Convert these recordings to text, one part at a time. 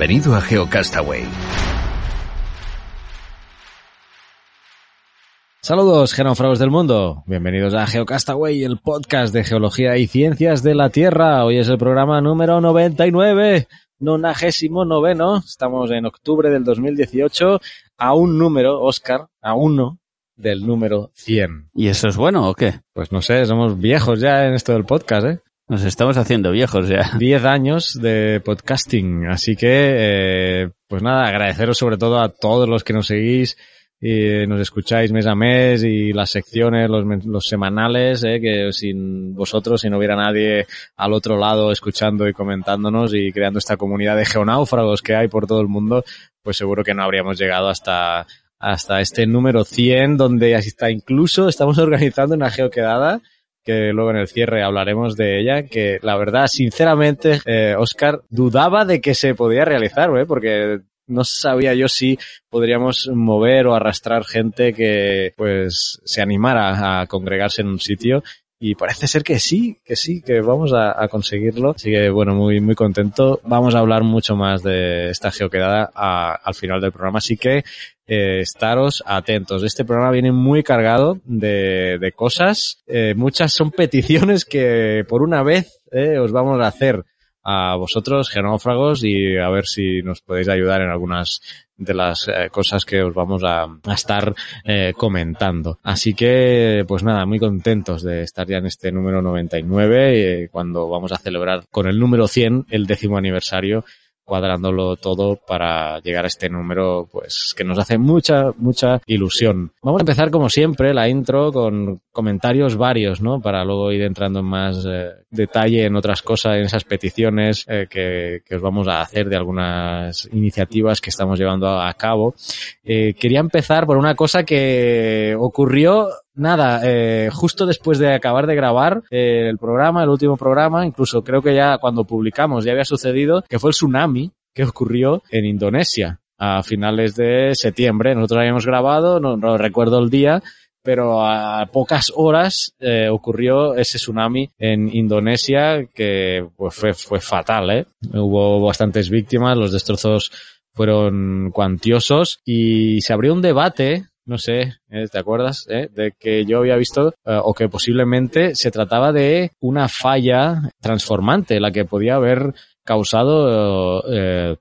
Bienvenido a GeoCastaway. Saludos, genófragos del mundo. Bienvenidos a GeoCastaway, el podcast de geología y ciencias de la Tierra. Hoy es el programa número 99, nonagésimo noveno. Estamos en octubre del 2018 a un número, Oscar, a uno del número 100. ¿Y eso es bueno o qué? Pues no sé, somos viejos ya en esto del podcast, ¿eh? Nos estamos haciendo viejos ya. 10 años de podcasting, así que, eh, pues nada, agradeceros sobre todo a todos los que nos seguís y nos escucháis mes a mes y las secciones, los, los semanales, eh, que sin vosotros, si no hubiera nadie al otro lado escuchando y comentándonos y creando esta comunidad de geonáufragos que hay por todo el mundo, pues seguro que no habríamos llegado hasta hasta este número 100, donde así está incluso estamos organizando una geoquedada que luego en el cierre hablaremos de ella, que la verdad, sinceramente, eh, Oscar dudaba de que se podía realizar, ¿eh? porque no sabía yo si podríamos mover o arrastrar gente que pues se animara a congregarse en un sitio y parece ser que sí, que sí, que vamos a, conseguirlo. Así que bueno, muy, muy contento. Vamos a hablar mucho más de esta geoquedada a, al final del programa. Así que eh, estaros atentos. Este programa viene muy cargado de, de cosas. Eh, muchas son peticiones que por una vez eh, os vamos a hacer a vosotros, genófragos, y a ver si nos podéis ayudar en algunas de las eh, cosas que os vamos a, estar eh, comentando. Así que, pues nada, muy contentos de estar ya en este número 99, eh, cuando vamos a celebrar con el número 100 el décimo aniversario cuadrándolo todo para llegar a este número, pues que nos hace mucha, mucha ilusión. Vamos a empezar como siempre la intro con comentarios varios, ¿no? Para luego ir entrando en más eh, detalle en otras cosas, en esas peticiones eh, que, que, os vamos a hacer de algunas iniciativas que estamos llevando a cabo. Eh, quería empezar por una cosa que ocurrió nada, eh, justo después de acabar de grabar eh, el programa, el último programa, incluso creo que ya cuando publicamos ya había sucedido, que fue el tsunami que ocurrió en Indonesia a finales de septiembre. Nosotros habíamos grabado, no, no recuerdo el día, pero a pocas horas eh, ocurrió ese tsunami en Indonesia que pues fue, fue fatal, ¿eh? Hubo bastantes víctimas, los destrozos fueron cuantiosos y se abrió un debate no sé, ¿eh? ¿te acuerdas? Eh? De que yo había visto eh, o que posiblemente se trataba de una falla transformante, la que podía haber causado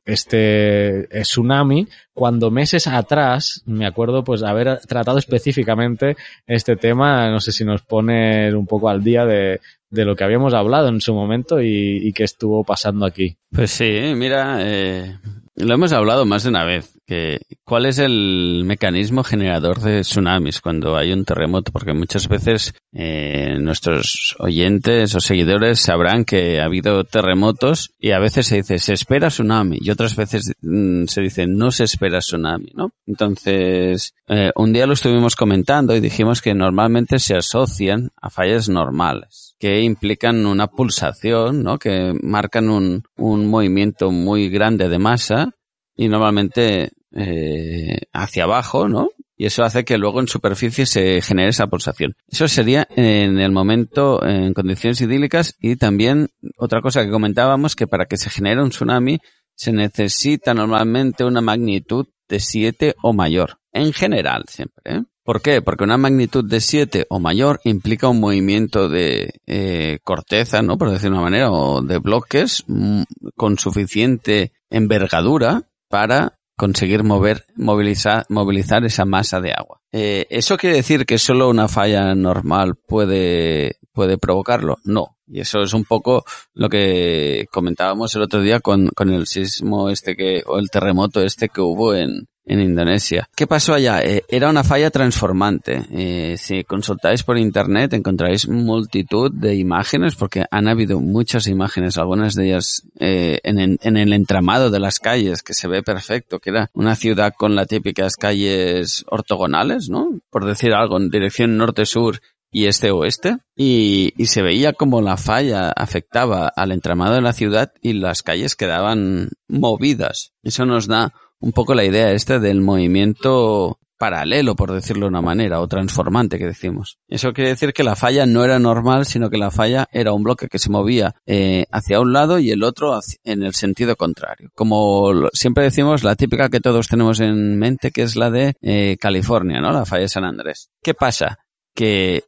este tsunami cuando meses atrás me acuerdo pues haber tratado específicamente este tema no sé si nos pone un poco al día de, de lo que habíamos hablado en su momento y, y que estuvo pasando aquí pues sí mira eh, lo hemos hablado más de una vez que cuál es el mecanismo generador de tsunamis cuando hay un terremoto, porque muchas veces eh, nuestros oyentes o seguidores sabrán que ha habido terremotos y a veces se dice se espera tsunami y otras veces mm, se dice no se espera tsunami, ¿no? Entonces, eh, un día lo estuvimos comentando y dijimos que normalmente se asocian a fallas normales que implican una pulsación, ¿no? Que marcan un, un movimiento muy grande de masa y normalmente eh, hacia abajo, ¿no? Y eso hace que luego en superficie se genere esa pulsación. Eso sería en el momento en condiciones idílicas y también otra cosa que comentábamos que para que se genere un tsunami se necesita normalmente una magnitud de 7 o mayor. En general siempre. ¿eh? ¿Por qué? Porque una magnitud de 7 o mayor implica un movimiento de eh, corteza, ¿no? Por decir una manera, o de bloques mmm, con suficiente envergadura para conseguir mover, movilizar, movilizar esa masa de agua. Eh, ¿Eso quiere decir que solo una falla normal puede, puede provocarlo? No. Y eso es un poco lo que comentábamos el otro día con, con el sismo este que, o el terremoto este que hubo en, en Indonesia. ¿Qué pasó allá? Eh, era una falla transformante. Eh, si consultáis por internet encontraréis multitud de imágenes porque han habido muchas imágenes, algunas de ellas eh, en, el entramado de las calles que se ve perfecto, que era una ciudad con las típicas calles ortogonales, ¿no? Por decir algo, en dirección norte-sur y este-oeste y, y se veía como la falla afectaba al entramado de la ciudad y las calles quedaban movidas. Eso nos da un poco la idea esta del movimiento paralelo, por decirlo de una manera, o transformante que decimos. Eso quiere decir que la falla no era normal, sino que la falla era un bloque que se movía eh, hacia un lado y el otro en el sentido contrario. Como siempre decimos, la típica que todos tenemos en mente, que es la de eh, California, ¿no? La falla de San Andrés. ¿Qué pasa? Que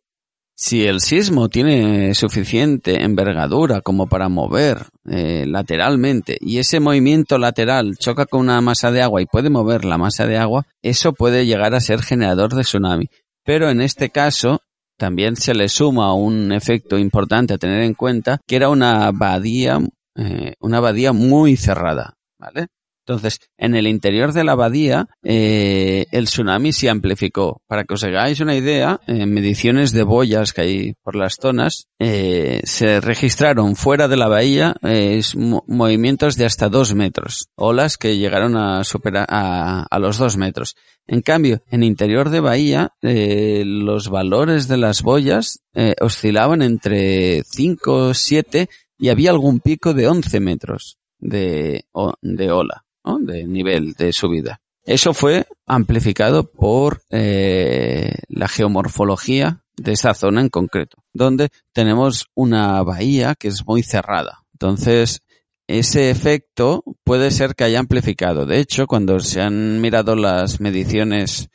si el sismo tiene suficiente envergadura como para mover eh, lateralmente y ese movimiento lateral choca con una masa de agua y puede mover la masa de agua, eso puede llegar a ser generador de tsunami. Pero en este caso también se le suma un efecto importante a tener en cuenta que era una abadía, eh, una abadía muy cerrada, ¿vale? Entonces, en el interior de la abadía, eh, el tsunami se amplificó. Para que os hagáis una idea, en mediciones de boyas que hay por las zonas, eh, se registraron fuera de la bahía eh, movimientos de hasta dos metros, olas que llegaron a superar a, a los dos metros. En cambio, en interior de bahía, eh, los valores de las boyas oscilaban entre 5, 7 y había algún pico de 11 metros de, de ola de nivel de subida. Eso fue amplificado por eh, la geomorfología de esa zona en concreto, donde tenemos una bahía que es muy cerrada. Entonces, ese efecto puede ser que haya amplificado. De hecho, cuando se han mirado las mediciones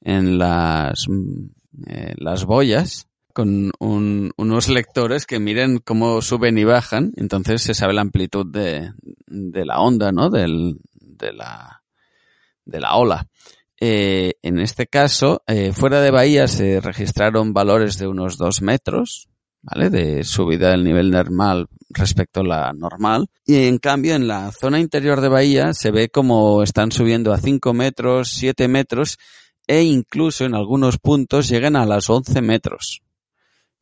en las, eh, las boyas, con unos lectores que miren cómo suben y bajan, entonces se sabe la amplitud de, la onda, ¿no? De la, de la ola. Eh, en este caso, eh, fuera de Bahía se registraron valores de unos dos metros, ¿vale? De subida del nivel normal respecto a la normal. Y en cambio, en la zona interior de Bahía se ve como están subiendo a 5 metros, 7 metros e incluso en algunos puntos llegan a las 11 metros.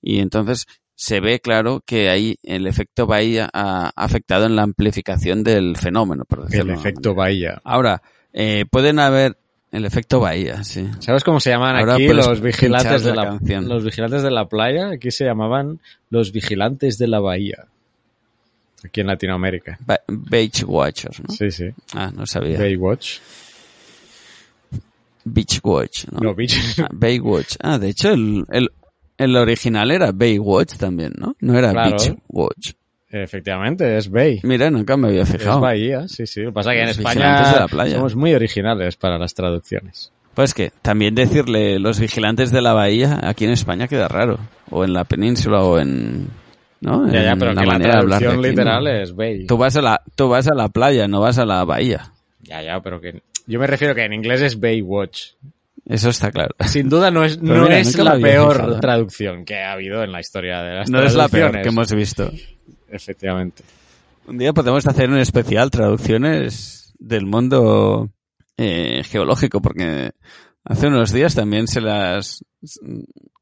Y entonces se ve claro que ahí el efecto Bahía ha afectado en la amplificación del fenómeno. Por el efecto Bahía. Ahora, eh, pueden haber el efecto Bahía, sí. ¿Sabes cómo se llaman aquí los vigilantes de la, los vigilantes de la playa? Aquí se llamaban los vigilantes de la bahía. Aquí en Latinoamérica. Beach Watchers, ¿no? Sí, sí. Ah, no sabía. Bay Watch. Beach Watch, ¿no? No, Beach. Ah. Ah, de hecho, el, el, el original era Baywatch también, ¿no? No era Beach Watch. Efectivamente, es Bay. Mira, nunca me había fijado. Es Bahía, sí, sí. Lo que pasa es que en España de la playa. somos muy originales para las traducciones. Pues que también decirle los vigilantes de la bahía aquí en España queda raro. O en la península o en... ¿no? Ya, ya, pero la que manera la de hablar de traducción aquí, literal ¿no? es Bay. Tú vas, a la, tú vas a la playa, no vas a la bahía. Ya, ya, pero que... Yo me refiero que en inglés es Baywatch. Eso está claro. Sin duda no es, no mira, es la peor ¿eh? traducción que ha habido en la historia de las No es la peor que hemos visto. Efectivamente. Un día podemos hacer un especial traducciones del mundo eh, geológico, porque hace unos días también se las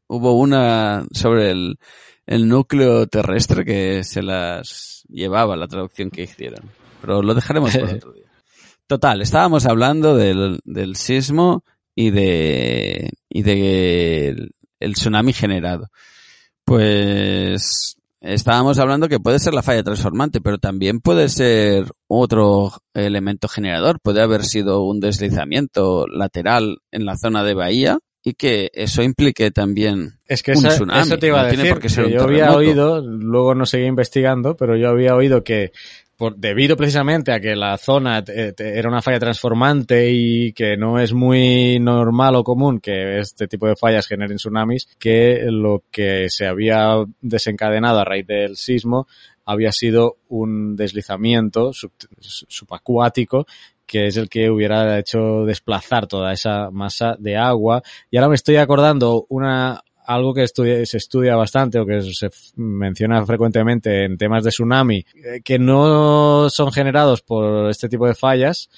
hubo una sobre el, el núcleo terrestre que se las llevaba la traducción que hicieron. Pero lo dejaremos para otro día. Total, estábamos hablando del, del sismo y de y de el, el tsunami generado. Pues estábamos hablando que puede ser la falla transformante, pero también puede ser otro elemento generador. Puede haber sido un deslizamiento lateral en la zona de bahía y que eso implique también Es que un esa- tsunami. eso te iba No a tiene decir. por qué ser que un yo había oído, luego no seguí investigando, pero yo había oído que por, debido precisamente a que la zona eh, te- era una falla transformante y que no es muy normal o común que este tipo de fallas generen tsunamis, que lo que se había desencadenado a raíz del sismo había sido un deslizamiento sub- subacuático que es el que hubiera hecho desplazar toda esa masa de agua. Y ahora me estoy acordando una algo que estudia- se estudia bastante o que se menciona frecuentemente en temas de tsunami, eh, que no son generados por este tipo de fallas,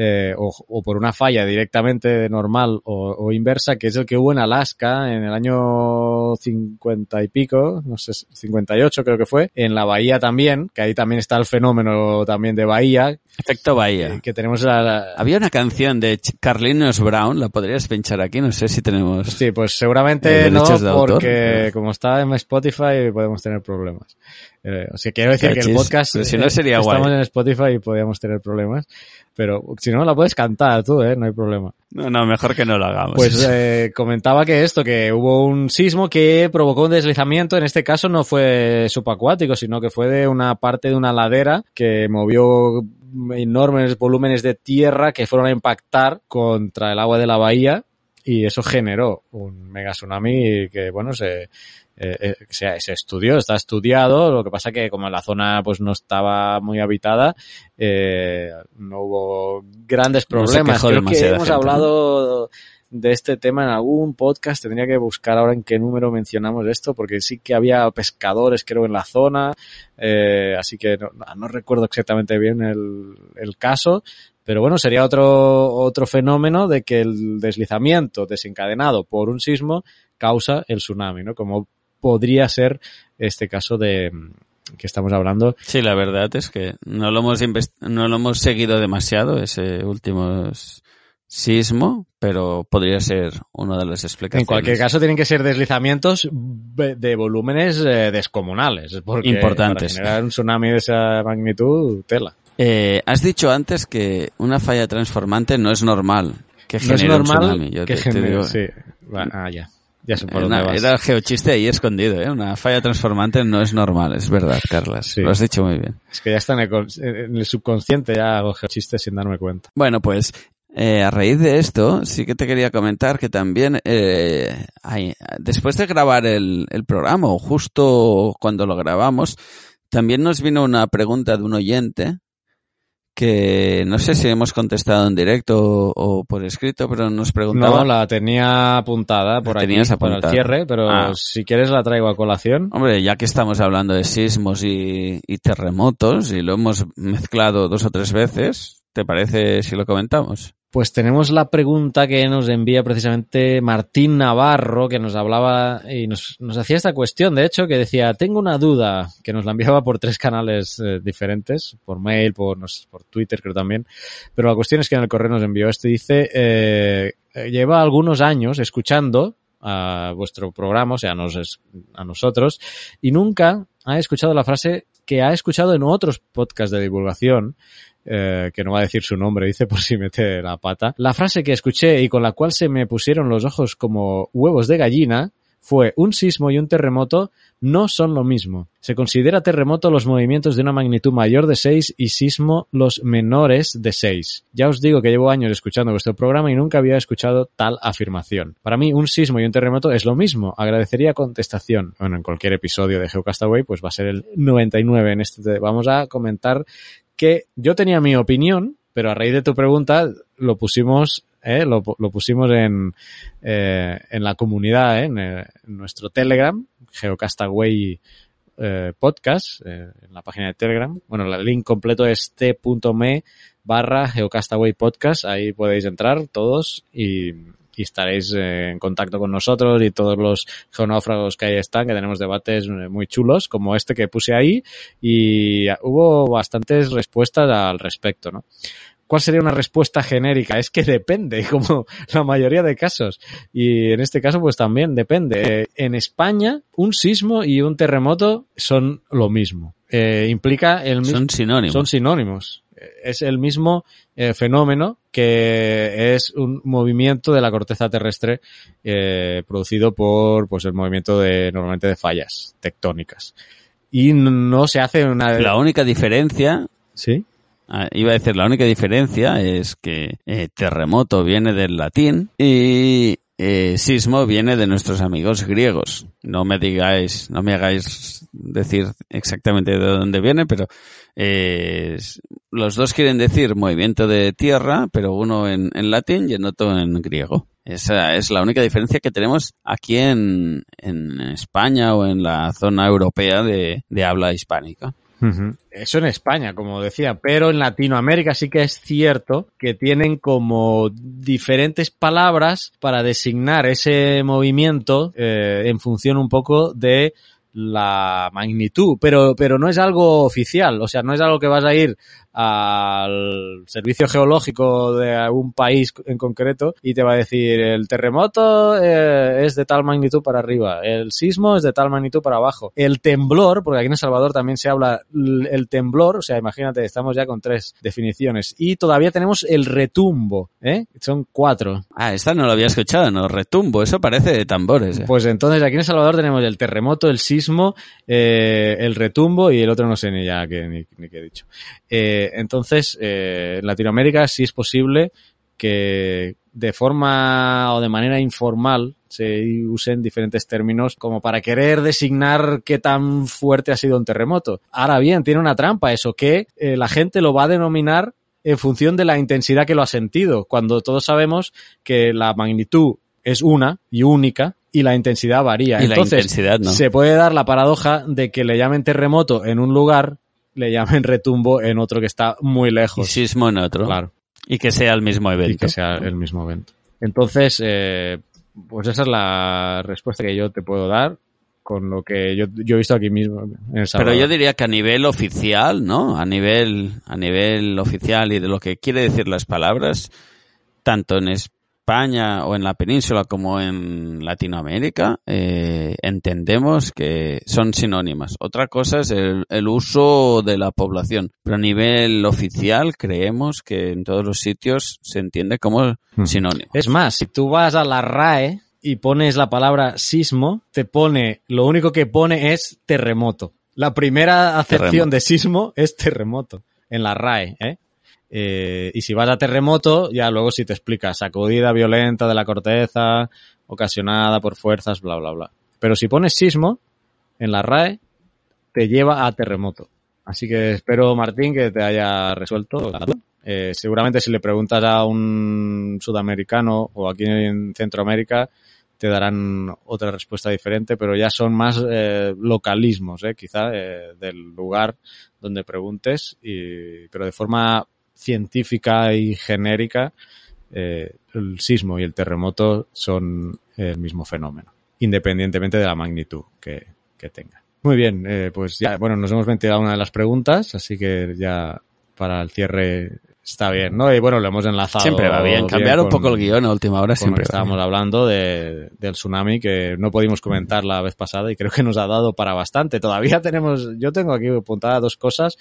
eh, o, o, por una falla directamente normal o, o, inversa, que es el que hubo en Alaska en el año 50 y pico, no sé, 58 creo que fue, en la bahía también, que ahí también está el fenómeno también de bahía. Efecto bahía. Que, que tenemos la, la, Había una canción de Carlinhos Brown, la podrías pinchar aquí, no sé si tenemos... Sí, pues seguramente no, porque como está en Spotify podemos tener problemas. Eh, o sea, quiero decir Cachis, que el podcast, si no sería estamos guay. en Spotify y podríamos tener problemas, pero si no la puedes cantar tú, eh, no hay problema. No, no, mejor que no lo hagamos. Pues eh, comentaba que esto, que hubo un sismo que provocó un deslizamiento, en este caso no fue subacuático, sino que fue de una parte de una ladera que movió enormes volúmenes de tierra que fueron a impactar contra el agua de la bahía y eso generó un mega tsunami que, bueno, se, eh, se, se, estudió, está estudiado, lo que pasa que como la zona pues no estaba muy habitada, eh, no hubo grandes problemas. No Creo que hemos gente, hablado ¿no? de este tema en algún podcast, tendría que buscar ahora en qué número mencionamos esto, porque sí que había pescadores creo en la zona, eh, así que no, no, recuerdo exactamente bien el, el caso, pero bueno, sería otro, otro fenómeno de que el deslizamiento desencadenado por un sismo causa el tsunami, ¿no? Como podría ser este caso de que estamos hablando. Sí, la verdad es que no lo hemos no lo hemos seguido demasiado ese último sismo, pero podría ser uno de las explicaciones. En cualquier caso, tienen que ser deslizamientos de volúmenes eh, descomunales, porque Importantes. para generar un tsunami de esa magnitud, tela. Eh, has dicho antes que una falla transformante no es normal. Que no es normal un tsunami. Yo que te, genere, te digo, sí. Ah, ya. Ya sé por una, dónde vas. Era el geochiste ahí escondido, ¿eh? Una falla transformante no es normal, es verdad, Carlas. Sí. Lo has dicho muy bien. Es que ya está en el, en el subconsciente, ya hago geochistes sin darme cuenta. Bueno, pues eh, a raíz de esto, sí que te quería comentar que también, eh, hay, después de grabar el, el, programa, o justo cuando lo grabamos, también nos vino una pregunta de un oyente que no sé si hemos contestado en directo o, o por escrito, pero nos preguntaba. No, la tenía apuntada por tenías para el cierre, pero Ah. si quieres la traigo a colación. Hombre, ya que estamos hablando de sismos y, y terremotos y lo hemos mezclado dos o tres veces, ¿te parece si lo comentamos? Pues tenemos la pregunta que nos envía precisamente Martín Navarro, que nos hablaba y nos, nos hacía esta cuestión, de hecho, que decía, tengo una duda, que nos la enviaba por tres canales eh, diferentes, por mail, por, por Twitter creo también, pero la cuestión es que en el correo nos envió esto y dice, eh, lleva algunos años escuchando a vuestro programa, o sea, a nosotros, y nunca ha escuchado la frase que ha escuchado en otros podcasts de divulgación, eh, que no va a decir su nombre, dice por si mete la pata. La frase que escuché y con la cual se me pusieron los ojos como huevos de gallina fue un sismo y un terremoto no son lo mismo. Se considera terremoto los movimientos de una magnitud mayor de 6 y sismo los menores de 6. Ya os digo que llevo años escuchando vuestro programa y nunca había escuchado tal afirmación. Para mí un sismo y un terremoto es lo mismo. Agradecería contestación. Bueno, en cualquier episodio de Geocastaway pues va a ser el 99 en este. Vamos a comentar que yo tenía mi opinión, pero a raíz de tu pregunta lo pusimos, eh, lo, pusimos en, eh, en la comunidad, eh, en, en, nuestro Telegram, Geocastaway eh, Podcast, en la página de Telegram. Bueno, el link completo es t.me barra Geocastaway Podcast. Ahí podéis entrar todos y, y estaréis eh, en contacto con nosotros y todos los geonáufragos que ahí están, que tenemos debates eh, muy chulos, como este que puse ahí, y hubo bastantes respuestas al respecto, ¿no? ¿Cuál sería una respuesta genérica? Es que depende, como la mayoría de casos. Y en este caso, pues también depende. Eh, en España, un sismo y un terremoto son lo mismo. Eh, implica el mismo. Son sinónimos. Son sinónimos es el mismo eh, fenómeno que es un movimiento de la corteza terrestre eh, producido por pues el movimiento de normalmente de fallas tectónicas. Y no se hace una la única diferencia sí ah, iba a decir la única diferencia es que eh, terremoto viene del latín y eh, sismo viene de nuestros amigos griegos. No me digáis, no me hagáis decir exactamente de dónde viene, pero eh, los dos quieren decir movimiento de tierra, pero uno en, latín y el otro en griego. Esa es la única diferencia que tenemos aquí en, en España o en la zona europea de habla hispánica. Eso en España, como decía, pero en Latinoamérica sí que es cierto que tienen como diferentes palabras para designar ese movimiento eh, en función un poco de la magnitud, pero, pero no es algo oficial, o sea, no es algo que vas a ir al servicio geológico de algún país en concreto y te va a decir el terremoto eh, es de tal magnitud para arriba, el sismo es de tal magnitud para abajo, el temblor, porque aquí en El Salvador también se habla el temblor, o sea, imagínate, estamos ya con tres definiciones y todavía tenemos el retumbo, ¿eh? Son cuatro. Ah, esta no lo había escuchado, no, retumbo, eso parece de tambores. eh. Pues entonces aquí en El Salvador tenemos el terremoto, el sismo, eh, el retumbo y el otro no sé ni ya qué, ni, ni qué he dicho. Eh, entonces, eh, en Latinoamérica sí es posible que de forma o de manera informal se usen diferentes términos como para querer designar qué tan fuerte ha sido un terremoto. Ahora bien, tiene una trampa eso, que eh, la gente lo va a denominar en función de la intensidad que lo ha sentido, cuando todos sabemos que la magnitud es una y única y la intensidad varía. y la Entonces, intensidad, ¿no? se puede dar la paradoja de que le llamen terremoto en un lugar, le llamen retumbo en otro que está muy Y lejos. sismo en otro. Claro, Y que sea el mismo evento. y que sea el mismo evento. Entonces, eh, pues esa es la respuesta que yo te puedo dar con lo que yo, yo he visto aquí mismo en El Pero yo diría que a nivel oficial, ¿no? A nivel, a nivel oficial y de lo que quiere decir las palabras, tanto en España o en la península como en Latinoamérica, eh, entendemos que son sinónimas. Otra cosa es el, el uso de la población. Pero a nivel oficial creemos que en todos los sitios se entiende como Hmm. sinónimo. Es más, si tú vas a la RAE y pones la palabra sismo, te pone, lo único que pone es terremoto. La primera acepción Terremoto. de sismo es terremoto en la RAE, ¿eh? Eh, y si vas a terremoto, ya luego sí te explica sacudida violenta de la corteza, ocasionada por fuerzas, bla, bla, bla. Pero si pones sismo en la RAE, te lleva a terremoto. Así que espero, Martín, que te haya resuelto. Eh, seguramente si le preguntas a un sudamericano o aquí en Centroamérica, te darán otra respuesta diferente, pero ya son más eh, localismos, eh, quizá, del lugar donde preguntes, y, pero de forma científica y genérica, eh, el sismo y el terremoto son el mismo fenómeno, independientemente de la magnitud que, que tenga. Muy bien, eh, pues ya, bueno, nos hemos ventilado una de las preguntas, así que ya para el cierre está bien, ¿no? Y bueno, lo hemos enlazado. Siempre va bien. Cambiar un con- poco el guion a última hora siempre va bien. estábamos hablando de, del tsunami que no pudimos comentar la vez pasada y creo que nos ha dado para bastante. Todavía tenemos, yo tengo aquí apuntadas dos cosas.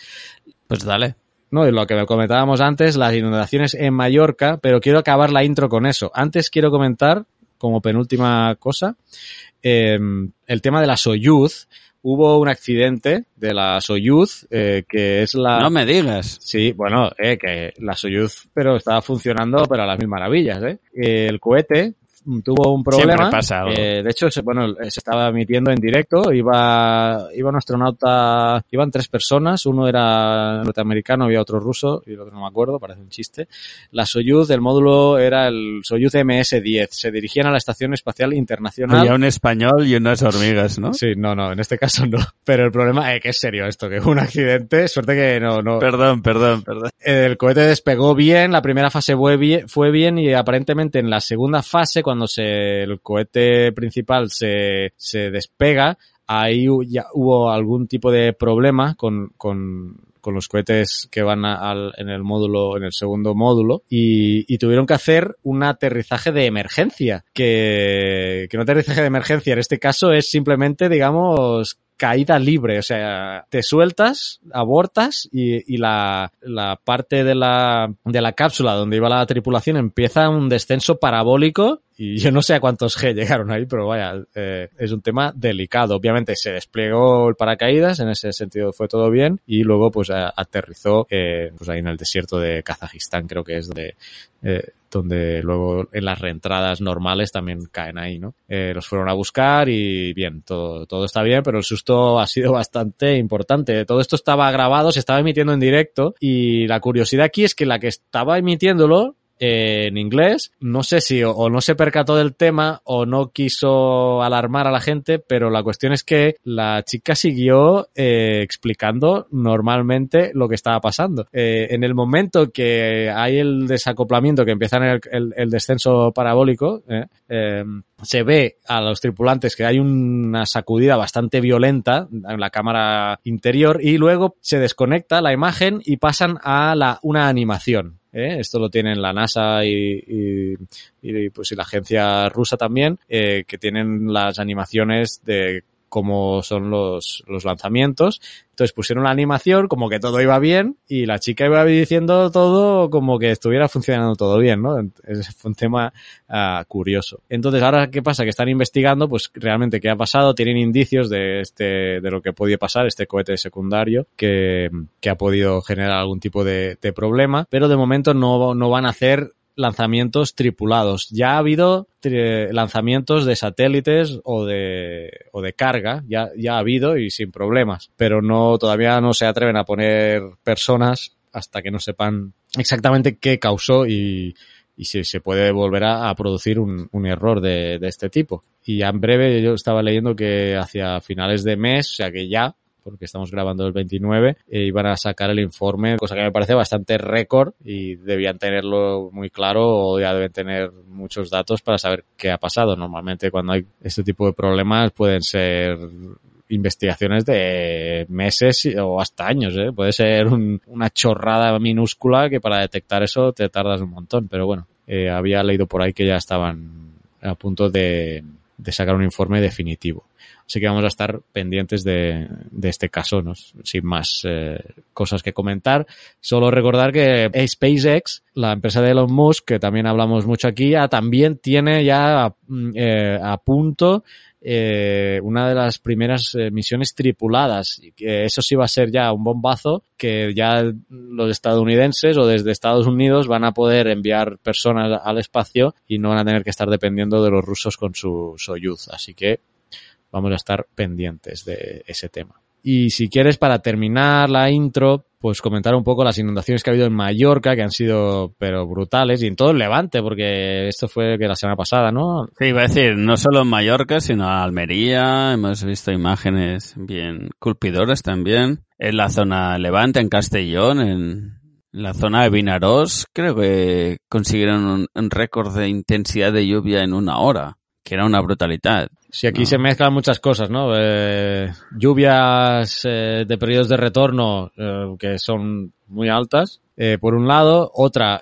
Pues dale. No, y lo que comentábamos antes, las inundaciones en Mallorca, pero quiero acabar la intro con eso. Antes quiero comentar, como penúltima cosa, eh, el tema de la Soyuz. Hubo un accidente de la Soyuz, eh, que es la... No me digas. Sí, bueno, eh, que la Soyuz, pero estaba funcionando, pero a las mil maravillas, ¿eh? El cohete tuvo un problema. Siempre pasa algo. Eh, de hecho, se, bueno, se estaba emitiendo en directo. Iba, iba un astronauta, iban tres personas. Uno era norteamericano, había otro ruso y el otro no me acuerdo, parece un chiste. La Soyuz del módulo era el Soyuz MS-10. Se dirigían a la Estación Espacial Internacional. Había un español y unas hormigas, ¿no? Sí, no, no, en este caso no. Pero el problema es que es serio esto, que hubo un accidente, suerte que no, no, Perdón, perdón, perdón. el cohete despegó bien, la primera fase fue bien, fue bien y aparentemente en la segunda fase, cuando se, el cohete principal se, se despega, ahí ya hubo algún tipo de problema con, con, con los cohetes que van al, en el módulo, en el segundo módulo, y, y tuvieron que hacer un aterrizaje de emergencia, que, que un aterrizaje de emergencia en este caso es simplemente, digamos, caída libre, o sea, te sueltas, abortas y, y la, la parte de la, de la cápsula donde iba la tripulación empieza un descenso parabólico y yo no sé a cuántos G llegaron ahí, pero vaya, eh, es un tema delicado. Obviamente se desplegó el paracaídas, en ese sentido fue todo bien y luego pues a- aterrizó eh, pues ahí en el desierto de Kazajistán, creo que es donde eh, donde luego en las reentradas normales también caen ahí, ¿no? Eh, los fueron a buscar y bien, todo, todo está bien, pero el susto ha sido bastante importante. Todo esto estaba grabado, se estaba emitiendo en directo y la curiosidad aquí es que la que estaba emitiéndolo en inglés. No sé si o, no se percató del tema o no quiso alarmar a la gente, pero la cuestión es que la chica siguió eh, explicando normalmente lo que estaba pasando. Eh, en el momento que hay el desacoplamiento, que empieza el, descenso parabólico, eh, se ve a los tripulantes que hay una sacudida bastante violenta en la cámara interior y luego se desconecta la imagen y pasan a una animación. ¿Eh? Esto lo tienen la NASA y, y, pues, y la agencia rusa también, eh, que tienen las animaciones de cómo son los, los lanzamientos. Entonces pusieron la animación como que todo iba bien y la chica iba diciendo todo como que estuviera funcionando todo bien, ¿no? Es un tema uh, curioso. Entonces, ahora, ¿qué pasa? Que están investigando, pues, realmente qué ha pasado, tienen indicios de este, de lo que podía pasar, este cohete secundario que, que ha podido generar algún tipo de, de problema, pero de momento no, no van a hacer lanzamientos tripulados. Ya ha habido lanzamientos de satélites o de, o de carga, ya, ya ha habido y sin problemas, pero no, todavía no se atreven a poner personas hasta que no sepan exactamente qué causó y, y si se puede volver a, a producir un, un error de, de, este tipo. Y ya en breve yo estaba leyendo que hacia finales de mes, o sea que ya porque estamos grabando el 29, e iban a sacar el informe, cosa que me parece bastante récord y debían tenerlo muy claro o ya deben tener muchos datos para saber qué ha pasado. Normalmente cuando hay este tipo de problemas pueden ser investigaciones de meses o hasta años, ¿eh? Puede ser un, una chorrada minúscula que para detectar eso te tardas un montón, pero bueno, eh, había leído por ahí que ya estaban a punto de, de sacar un informe definitivo. Así que vamos a estar pendientes de, de este caso, ¿no? sin más eh, cosas que comentar. Solo recordar que SpaceX, la empresa de Elon Musk, que también hablamos mucho aquí, ya también tiene ya eh, a punto eh, una de las primeras eh, misiones tripuladas y que eso sí va a ser ya un bombazo que ya los estadounidenses o desde Estados Unidos van a poder enviar personas al espacio y no van a tener que estar dependiendo de los rusos con su Soyuz. Así que vamos a estar pendientes de ese tema. Y si quieres, para terminar la intro, pues comentar un poco las inundaciones que ha habido en Mallorca, que han sido, pero brutales, y en todo el Levante, porque esto fue que la semana pasada, ¿no? Sí, iba a decir, no solo en Mallorca, sino en Almería, hemos visto imágenes bien culpidoras también. En la zona Levante, en Castellón, en la zona de Vinarós, creo que consiguieron un, un récord de intensidad de lluvia en una hora que era una brutalidad. Sí, aquí no. se mezclan muchas cosas, ¿no? Eh, lluvias eh, de periodos de retorno eh, que son muy altas, por un lado. Otra,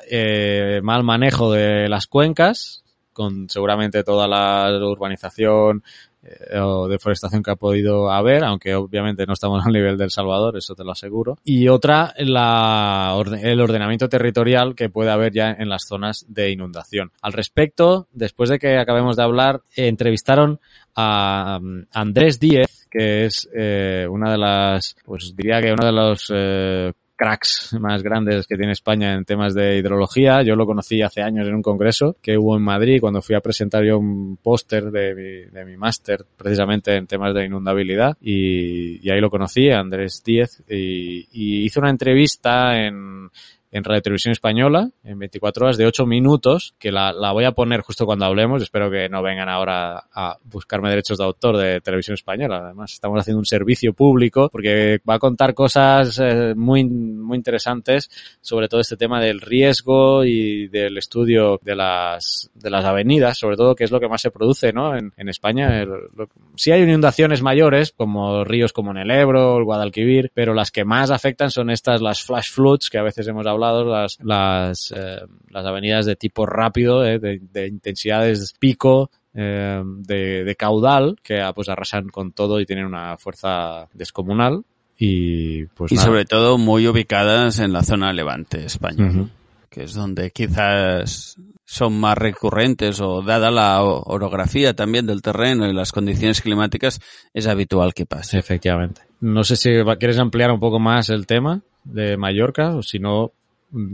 mal manejo de las cuencas, con seguramente toda la urbanización eh, o deforestación que ha podido haber, aunque obviamente no estamos al nivel del Salvador, eso te lo aseguro. Y otra, el ordenamiento territorial que puede haber ya en las zonas de inundación. Al respecto, después de que acabemos de hablar, entrevistaron a um, Andrés Díez, que es eh, una de las, pues diría que uno de los eh, cracks más grandes que tiene España en temas de hidrología. Yo lo conocí hace años en un congreso que hubo en Madrid cuando fui a presentar yo un póster de mi, de mi máster precisamente en temas de inundabilidad y, y ahí lo conocí, Andrés Díez, y, y hizo una entrevista en, en Radio Televisión Española, en 24 horas de 8 minutos, que la, la, voy a poner justo cuando hablemos. Espero que no vengan ahora a buscarme derechos de autor de Televisión Española. Además, estamos haciendo un servicio público porque va a contar cosas eh, muy, muy interesantes sobre todo este tema del riesgo y del estudio de las, de las avenidas, sobre todo que es lo que más se produce ¿no? en, en España. El, lo, sí hay inundaciones mayores, como ríos como en el Ebro, el Guadalquivir, pero las que más afectan son estas, las flash floods, que a veces hemos hablado las, las, eh, las avenidas de tipo rápido, eh, de, de, intensidades pico, eh, de, de, caudal, que pues arrasan con todo y tienen una fuerza descomunal. Y, pues, y sobre todo muy ubicadas en la zona levante España, uh -huh. que es donde quizás son más recurrentes o dada la orografía también del terreno y las condiciones climáticas, es habitual que pase. Efectivamente. No sé si quieres ampliar un poco más el tema de Mallorca o si no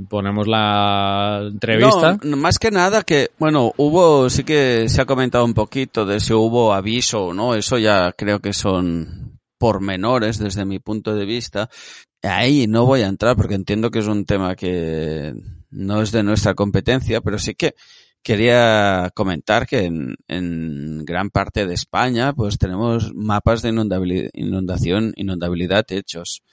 ponemos la entrevista. Más que nada que, bueno, hubo, sí que se ha comentado un poquito de si hubo aviso o no, eso ya creo que son pormenores desde mi punto de vista. Ahí no voy a entrar porque entiendo que es un tema que no es de nuestra competencia, pero sí que quería comentar que en, en gran parte de España pues tenemos mapas de inundación, inundabilidad hechos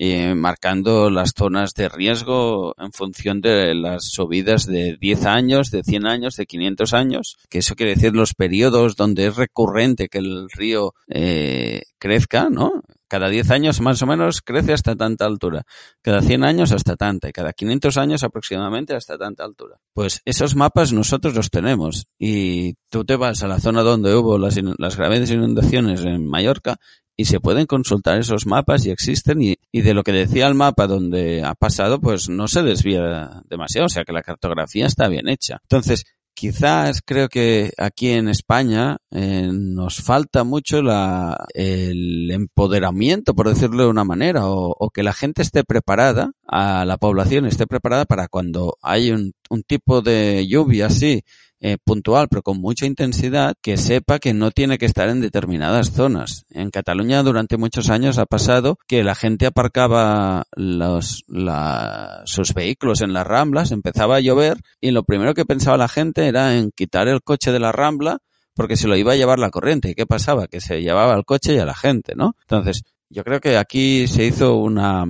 eh, marcando las zonas de riesgo en función de las subidas de 10 años, de 100 años, de 500 años, que eso quiere decir los periodos donde es recurrente que el río eh, crezca, ¿no? Cada 10 años más o menos crece hasta tanta altura, cada 100 años hasta tanta y cada 500 años aproximadamente hasta tanta altura. Pues esos mapas nosotros los tenemos y tú te vas a la zona donde hubo las, las graves inundaciones en Mallorca y se pueden consultar esos mapas y existen y, y, de lo que decía el mapa donde ha pasado pues no se desvía demasiado, o sea que la cartografía está bien hecha. Entonces, quizás creo que aquí en España eh, nos falta mucho la, el empoderamiento, por decirlo de una manera, o, o, que la gente esté preparada, a la población esté preparada para cuando hay un, un tipo de lluvia así, eh, puntual, pero con mucha intensidad, que sepa que no tiene que estar en determinadas zonas. En Cataluña durante muchos años ha pasado que la gente aparcaba los, la, sus vehículos en las ramblas, empezaba a llover y lo primero que pensaba la gente era en quitar el coche de la rambla porque se lo iba a llevar la corriente. ¿Y qué pasaba? Que se llevaba el coche y a la gente, ¿no? Entonces, yo creo que aquí se hizo una,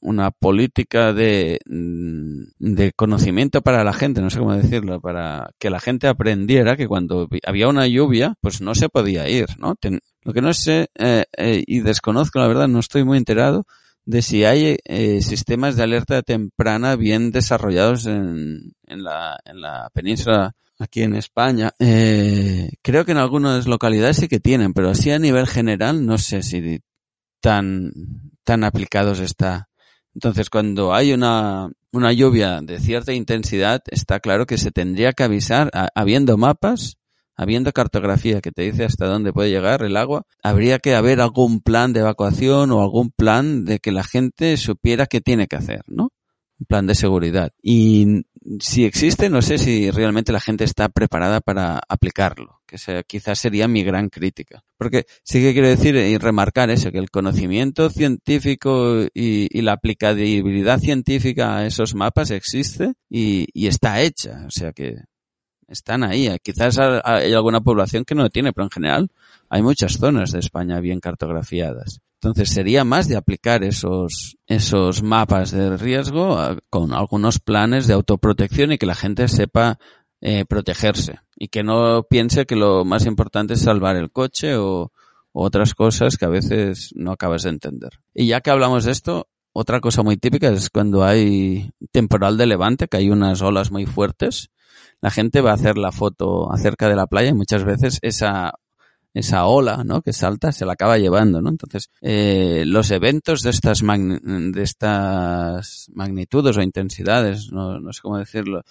una política de, mm, de conocimiento para la gente, no sé cómo decirlo, para que la gente aprendiera que cuando había una lluvia, pues no se podía ir, ¿no? lo que no sé, eh, eh, y desconozco, la verdad, no estoy muy enterado de si hay eh, sistemas de alerta temprana bien desarrollados en, en, la, en la península aquí en España. Eh, creo que en algunas localidades sí que tienen, pero así a nivel general no sé si tan, tan aplicados está entonces, cuando hay una, una lluvia de cierta intensidad, está claro que se tendría que avisar, habiendo mapas, habiendo cartografía que te dice hasta dónde puede llegar el agua, habría que haber algún plan de evacuación o algún plan de que la gente supiera qué tiene que hacer, ¿no? Un plan de seguridad. Y si existe, no sé si realmente la gente está preparada para aplicarlo, que sea, quizás sería mi gran crítica. Porque sí que quiero decir y remarcar eso, que el conocimiento científico y, la aplicabilidad científica a esos mapas existe y, y, está hecha. O sea que están ahí. Quizás hay alguna población que no lo tiene, pero en general hay muchas zonas de España bien cartografiadas. Entonces sería más de aplicar esos, esos mapas de riesgo con algunos planes de autoprotección y que la gente sepa eh, protegerse y que no piense que lo más importante es salvar el coche o, otras cosas que a veces no acabas de entender. Y ya que hablamos de esto, otra cosa muy típica es cuando hay temporal de levante, que hay unas olas muy fuertes, la gente va a hacer la foto acerca de la playa y muchas veces esa esa ola, ¿no? Que salta, se la acaba llevando, ¿no? Entonces, eh, los eventos de estas de estas magnitudes o intensidades, no, no sé cómo decirlo,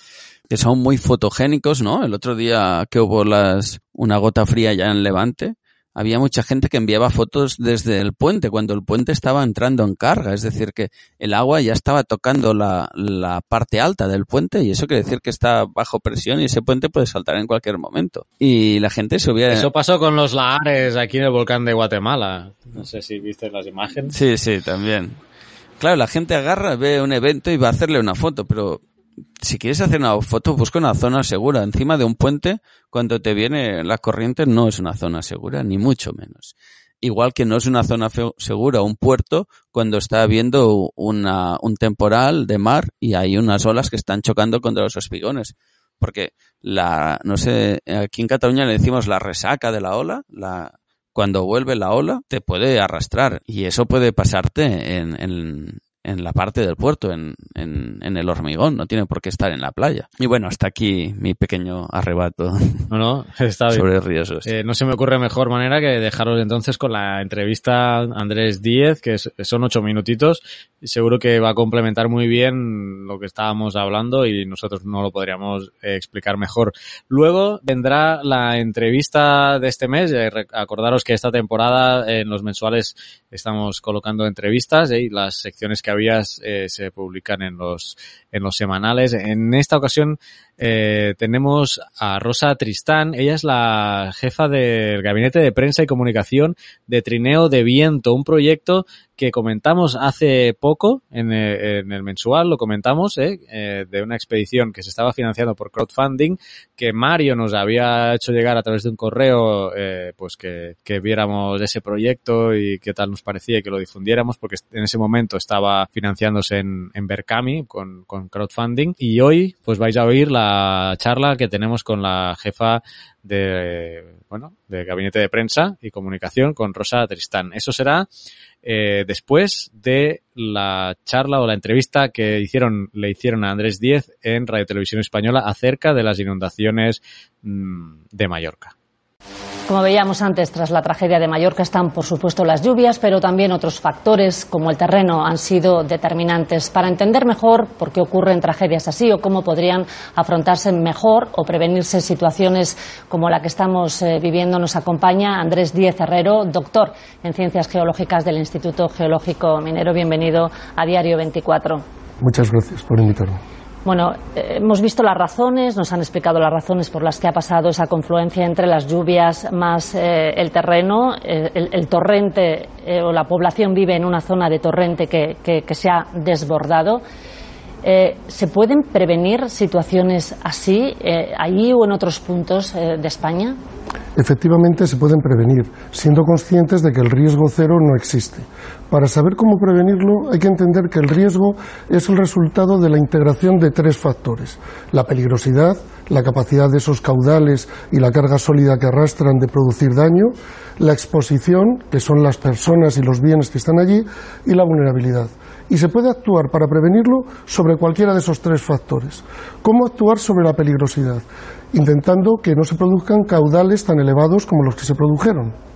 que son muy fotogénicos, ¿no? El otro día que hubo las, una gota fría ya en Levante, había mucha gente que enviaba fotos desde el puente, cuando el puente estaba entrando en carga, es decir, que el agua ya estaba tocando la, la parte alta del puente y eso quiere decir que está bajo presión y ese puente puede saltar en cualquier momento. Y la gente subía... Eso pasó con los lahares aquí en el volcán de Guatemala. No sé si viste las imágenes. Sí, sí, también. Claro, la gente agarra, ve un evento y va a hacerle una foto, pero si quieres hacer una foto, busca una zona segura. Encima de un puente, cuando te viene la corriente, no es una zona segura, ni mucho menos. Igual que no es una zona segura un puerto cuando está habiendo una, un temporal de mar y hay unas olas que están chocando contra los espigones. Porque la, no sé, aquí en Cataluña le decimos la resaca de la ola, la, cuando vuelve la ola, te puede arrastrar y eso puede pasarte en, en, en la parte del puerto, en, en, en, el hormigón, no tiene por qué estar en la playa. Y bueno, hasta aquí mi pequeño arrebato no, no, está bien. sobre riesgos. Eh, no se me ocurre mejor manera que dejaros entonces con la entrevista Andrés Díez, que es, son ocho minutitos, y seguro que va a complementar muy bien lo que estábamos hablando y nosotros no lo podríamos eh, explicar mejor. Luego vendrá la entrevista de este mes, eh, acordaros que esta temporada en los mensuales estamos colocando entrevistas y las secciones que eh, se publican en los, en los semanales. En esta ocasión eh, tenemos a Rosa Tristán. Ella es la jefa del Gabinete de Prensa y Comunicación de Trineo de Viento, un proyecto que comentamos hace poco en, eh, el mensual, lo comentamos, ¿eh? Eh, de una expedición que se estaba financiando por crowdfunding, que Mario nos había hecho llegar a través de un correo, eh, pues que, que viéramos ese proyecto y qué tal nos parecía y que lo difundiéramos, porque en ese momento estaba financiándose en, en Berkami con crowdfunding. Y hoy, pues vais a oír la charla que tenemos con la jefa de, bueno, de gabinete de prensa y comunicación con Rosa Tristán. Eso será eh, después de la charla o la entrevista que hicieron, le hicieron a Andrés Diez en Radio Televisión Española acerca de las inundaciones mmm, de Mallorca. Como veíamos antes, tras la tragedia de Mallorca están, por supuesto, las lluvias, pero también otros factores, como el terreno, han sido determinantes. Para entender mejor por qué ocurren tragedias así o cómo podrían afrontarse mejor o prevenirse situaciones como la que estamos eh, viviendo, nos acompaña Andrés Díez Herrero, doctor en Ciencias Geológicas del Instituto Geológico Minero. Bienvenido a Diario 24. Muchas gracias por invitarme. Bueno, eh, hemos visto las razones, nos han explicado las razones por las que ha pasado esa confluencia entre las lluvias más eh, el terreno. Eh, el, torrente o la población vive en una zona de torrente que, que se ha desbordado. Eh, ¿Se pueden prevenir situaciones así allí o en otros puntos de España? Efectivamente se pueden prevenir, siendo conscientes de que el riesgo cero no existe. Para saber cómo prevenirlo hay que entender que el riesgo es el resultado de la integración de tres factores. La peligrosidad, la capacidad de esos caudales y la carga sólida que arrastran de producir daño, la exposición, que son las personas y los bienes que están allí, y la vulnerabilidad. Y se puede actuar para prevenirlo sobre cualquiera de esos tres factores. ¿Cómo actuar sobre la peligrosidad? Intentando que no se produzcan caudales tan elevados como los que se produjeron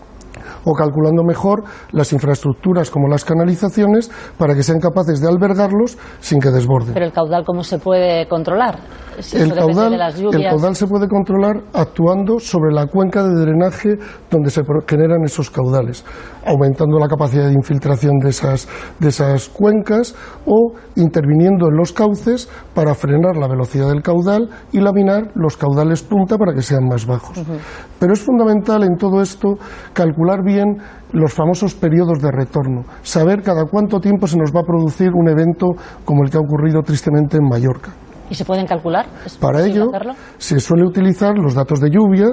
o calculando mejor las infraestructuras como las canalizaciones para que sean capaces de albergarlos sin que desborden. Pero el caudal, ¿cómo se puede controlar? Si el, caudal, de las el caudal se puede controlar actuando sobre la cuenca de drenaje donde se generan esos caudales, aumentando la capacidad de infiltración de esas, de esas cuencas o interviniendo en los cauces para frenar la velocidad del caudal y laminar los caudales punta para que sean más bajos. Uh -huh. Pero es fundamental en todo esto calcular bien bien los famosos periodos de retorno, saber cada cuánto tiempo se nos va a producir un evento como el que ha ocurrido tristemente en Mallorca. ¿Y se pueden calcular? Para ello hacerlo? se suele utilizar los datos de lluvia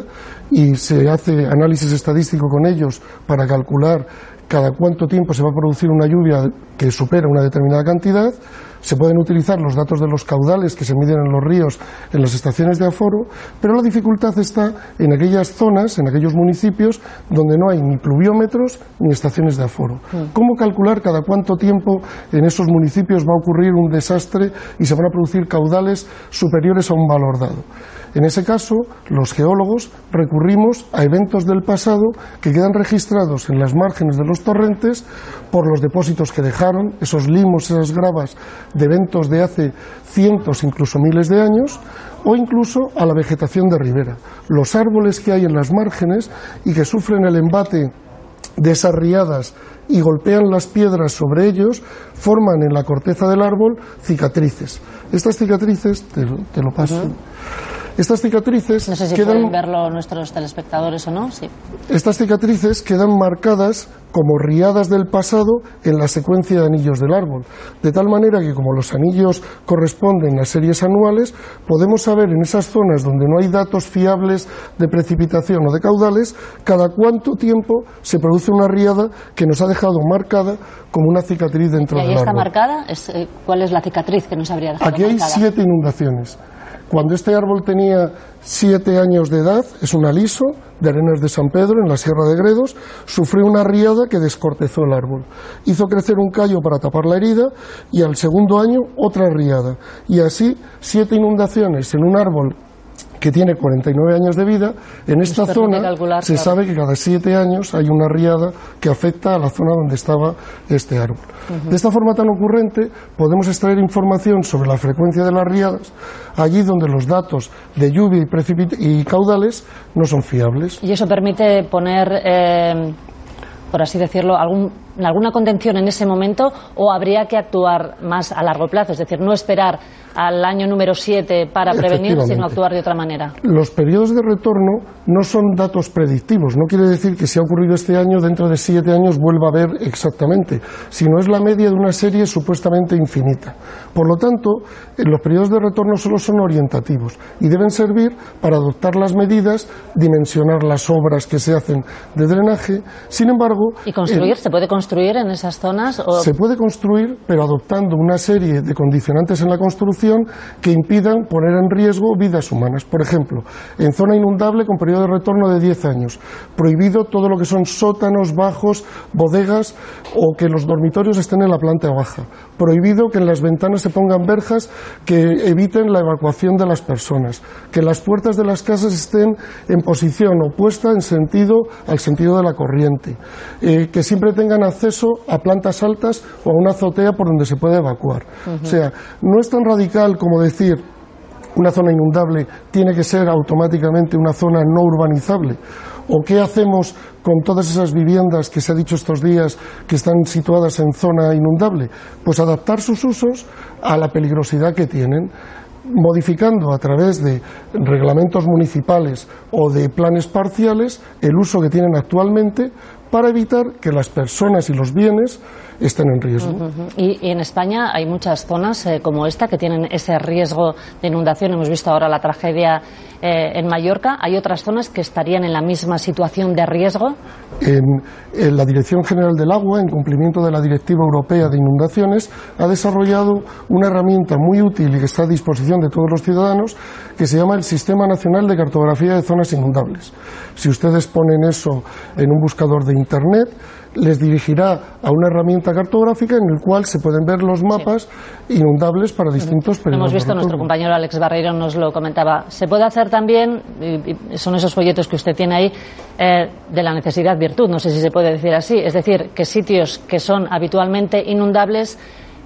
y se hace análisis estadístico con ellos para calcular cada cuánto tiempo se va a producir una lluvia que supera una determinada cantidad. Se pueden utilizar los datos de los caudales que se miden en los ríos en las estaciones de aforo, pero la dificultad está en aquellas zonas, en aquellos municipios donde no hay ni pluviómetros ni estaciones de aforo. Mm. ¿Cómo calcular cada cuánto tiempo en esos municipios va a ocurrir un desastre y se van a producir caudales superiores a un valor dado? En ese caso, los geólogos recurrimos a eventos del pasado que quedan registrados en las márgenes de los torrentes por los depósitos que dejaron, esos limos, esas gravas de eventos de hace cientos, incluso miles de años, o incluso a la vegetación de ribera. Los árboles que hay en las márgenes y que sufren el embate de esas riadas y golpean las piedras sobre ellos, forman en la corteza del árbol cicatrices. Estas cicatrices, te, lo paso. Estas cicatrices no sé si quedan, pueden verlo nuestros telespectadores o no. Sí. Estas cicatrices quedan marcadas como riadas del pasado en la secuencia de anillos del árbol, de tal manera que como los anillos corresponden a series anuales, podemos saber en esas zonas donde no hay datos fiables de precipitación o de caudales, cada cuánto tiempo se produce una riada que nos ha dejado marcada como una cicatriz dentro ¿Y ahí del está árbol. marcada? ¿Es, ¿Cuál es la cicatriz que nos habría dejado Aquí hay marcada? siete inundaciones. Cuando este árbol tenía siete años de edad, es un aliso de Arenas de San Pedro, en la Sierra de Gredos, sufrió una riada que descortezó el árbol. Hizo crecer un callo para tapar la herida y al segundo año otra riada. Y así, siete inundaciones en un árbol que tiene 49 años de vida, en esta zona se sabe que cada siete años hay una riada que afecta a la zona donde estaba este árbol. Uh -huh. De esta forma tan ocurrente podemos extraer información sobre la frecuencia de las riadas allí donde los datos de lluvia y, y caudales no son fiables. Y eso permite poner, eh, por así decirlo, algún, alguna contención en ese momento o habría que actuar más a largo plazo, es decir, no esperar al año número 7 para prevenir, sino actuar de otra manera. Los periodos de retorno no son datos predictivos. No quiere decir que si ha ocurrido este año, dentro de siete años vuelva a ver exactamente, sino es la media de una serie supuestamente infinita. Por lo tanto, los periodos de retorno solo son orientativos y deben servir para adoptar las medidas, dimensionar las obras que se hacen de drenaje. Sin embargo. ¿Y construir? ¿Se puede construir en esas zonas? Se puede construir, pero adoptando una serie de condicionantes en la construcción que impidan poner en riesgo vidas humanas. Por ejemplo, en zona inundable con periodo de retorno de 10 años, prohibido todo lo que son sótanos, bajos, bodegas o que los dormitorios estén en la planta baja. Prohibido que en las ventanas se pongan verjas que eviten la evacuación de las personas. Que las puertas de las casas estén en posición opuesta en sentido al sentido de la corriente. Eh, que siempre tengan acceso a plantas altas o a una azotea por donde se pueda evacuar. O sea, no es tan radical como decir una zona inundable tiene que ser automáticamente una zona no urbanizable? ¿O qué hacemos con todas esas viviendas que se ha dicho estos días que están situadas en zona inundable? Pues adaptar sus usos a la peligrosidad que tienen modificando a través de reglamentos municipales o de planes parciales el uso que tienen actualmente para evitar que las personas y los bienes estén en riesgo. y, en España hay muchas zonas eh, como esta que tienen ese riesgo de inundación. Hemos visto ahora la tragedia eh, en Mallorca. ¿Hay otras zonas que estarían en la misma situación de riesgo? En, la Dirección General del Agua, en cumplimiento de la Directiva Europea de Inundaciones, ha desarrollado una herramienta muy útil y que está a disposición de todos los ciudadanos que se llama el Sistema Nacional de Cartografía de Zonas Inundables. Si ustedes ponen eso en un buscador de Internet, les dirigirá a una herramienta cartográfica en el cual se pueden ver los mapas inundables para distintos periodos. Hemos visto, nuestro compañero Alex Barreiro nos lo comentaba. Se puede hacer también, son esos folletos que usted tiene ahí, eh, de la necesidad virtud, no sé si se puede decir así. Es decir, que sitios que son habitualmente inundables